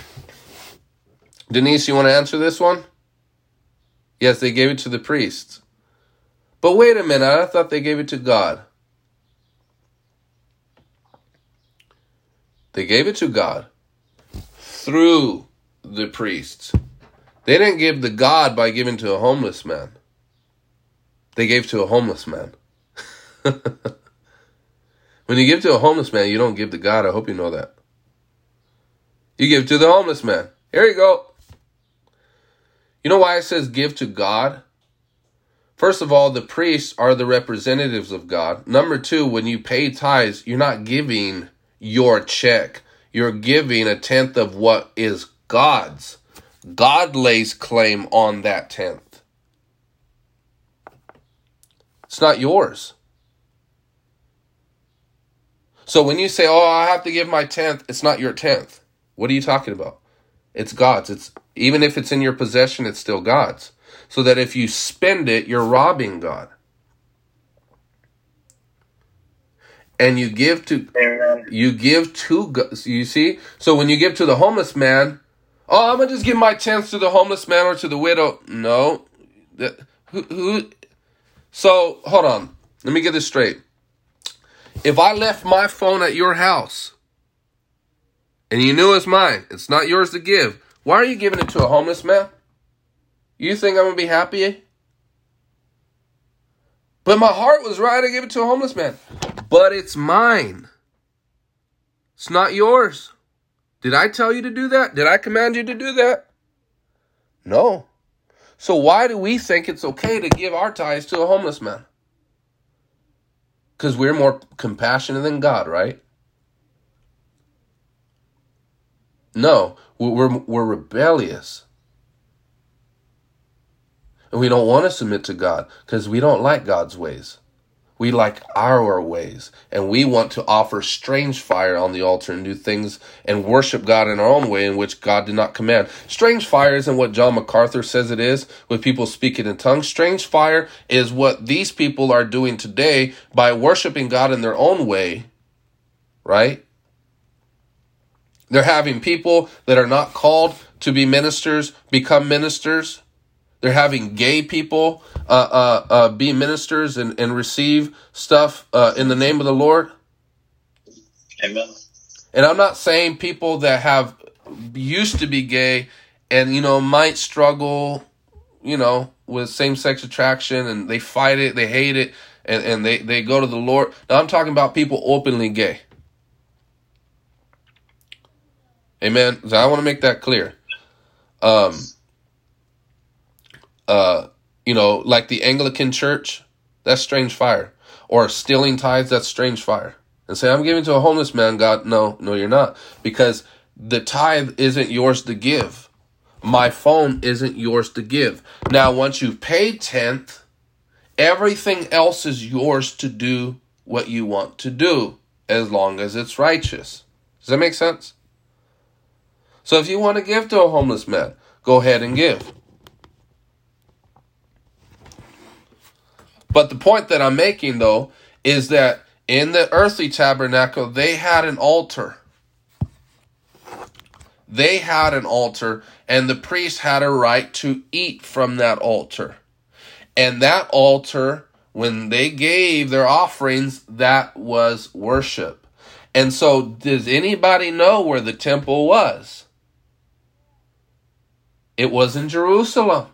Denise, you want to answer this one? Yes, they gave it to the priests. But wait a minute, I thought they gave it to God. They gave it to God through the priests. They didn't give the God by giving to a homeless man. They gave to a homeless man. [LAUGHS] when you give to a homeless man, you don't give to God. I hope you know that. You give to the homeless man. Here you go. You know why it says give to God? First of all, the priests are the representatives of God. Number two, when you pay tithes, you're not giving your check. You're giving a tenth of what is God's. God lays claim on that tenth. It's not yours. So when you say, "Oh, I have to give my tenth," it's not your tenth. What are you talking about? It's God's. It's even if it's in your possession, it's still God's. So that if you spend it, you're robbing God. And you give to you give to you see. So when you give to the homeless man, oh, I'm gonna just give my tenth to the homeless man or to the widow. No, who who? So hold on. Let me get this straight. If I left my phone at your house and you knew it's mine, it's not yours to give, why are you giving it to a homeless man? You think I'm to be happy? But my heart was right I gave it to a homeless man. But it's mine. It's not yours. Did I tell you to do that? Did I command you to do that? No. So why do we think it's okay to give our tithes to a homeless man? Because we're more compassionate than God, right? No, we're, we're rebellious. And we don't want to submit to God because we don't like God's ways. We like our ways, and we want to offer strange fire on the altar and do things and worship God in our own way in which God did not command. Strange fire isn't what John MacArthur says it is, with people speaking in tongues. Strange fire is what these people are doing today by worshiping God in their own way, right? They're having people that are not called to be ministers become ministers. They're having gay people uh, uh, uh, be ministers and, and receive stuff uh, in the name of the Lord. Amen. And I'm not saying people that have used to be gay and, you know, might struggle, you know, with same sex attraction and they fight it, they hate it, and, and they, they go to the Lord. Now I'm talking about people openly gay. Amen. So I want to make that clear. Um, uh, you know, like the Anglican Church, that's strange fire. Or stealing tithes, that's strange fire. And say, I'm giving to a homeless man, God, no, no, you're not. Because the tithe isn't yours to give. My phone isn't yours to give. Now, once you've paid tenth, everything else is yours to do what you want to do, as long as it's righteous. Does that make sense? So if you want to give to a homeless man, go ahead and give. But the point that I'm making, though, is that in the earthly tabernacle, they had an altar. They had an altar, and the priest had a right to eat from that altar. And that altar, when they gave their offerings, that was worship. And so, does anybody know where the temple was? It was in Jerusalem.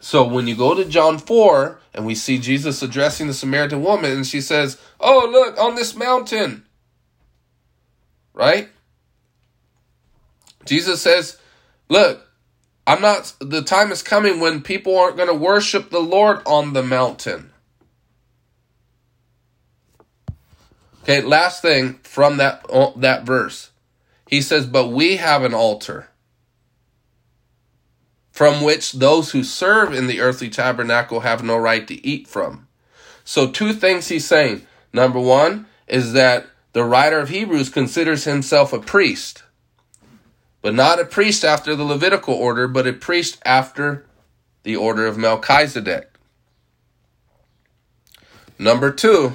So when you go to John 4 and we see Jesus addressing the Samaritan woman and she says, Oh, look, on this mountain. Right? Jesus says, Look, I'm not, the time is coming when people aren't going to worship the Lord on the mountain. Okay, last thing from that, uh, that verse. He says, But we have an altar from which those who serve in the earthly tabernacle have no right to eat from. So, two things he's saying. Number one is that the writer of Hebrews considers himself a priest, but not a priest after the Levitical order, but a priest after the order of Melchizedek. Number two,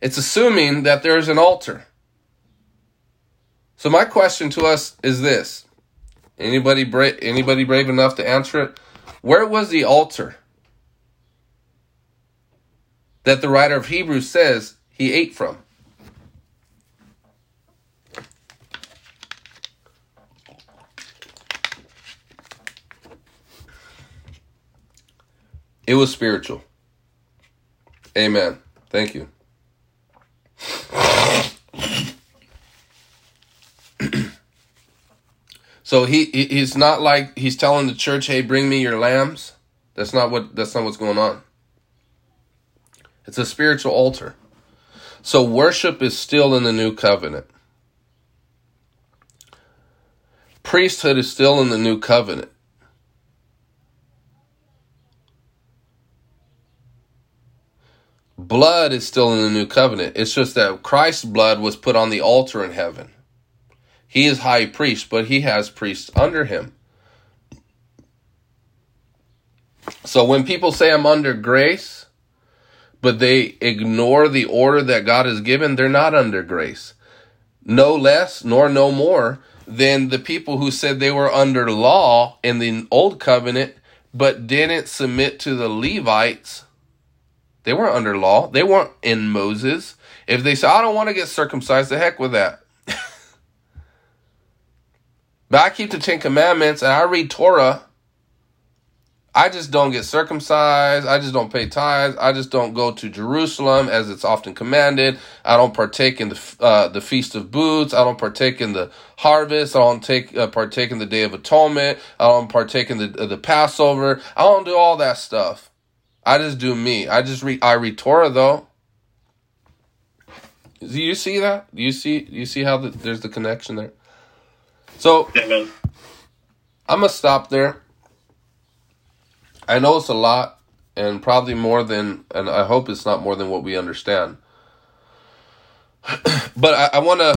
it's assuming that there is an altar. So, my question to us is this Anybody brave? Anybody brave enough to answer it? Where was the altar that the writer of Hebrews says he ate from? It was spiritual. Amen. Thank you. So he he's not like he's telling the church, "Hey, bring me your lambs." That's not what that's not what's going on. It's a spiritual altar. So worship is still in the new covenant. Priesthood is still in the new covenant. Blood is still in the new covenant. It's just that Christ's blood was put on the altar in heaven. He is high priest, but he has priests under him. So when people say I'm under grace, but they ignore the order that God has given, they're not under grace. No less nor no more than the people who said they were under law in the old covenant, but didn't submit to the Levites. They weren't under law. They weren't in Moses. If they say, I don't want to get circumcised, the heck with that. But I keep the Ten Commandments and I read Torah. I just don't get circumcised. I just don't pay tithes. I just don't go to Jerusalem as it's often commanded. I don't partake in the uh, the feast of booths. I don't partake in the harvest. I don't take uh, partake in the Day of Atonement. I don't partake in the uh, the Passover. I don't do all that stuff. I just do me. I just read. I read Torah though. Do you see that? Do you see? Do you see how the, there's the connection there? So I'm gonna stop there. I know it's a lot, and probably more than, and I hope it's not more than what we understand. [CLEARS THROAT] but I, I want to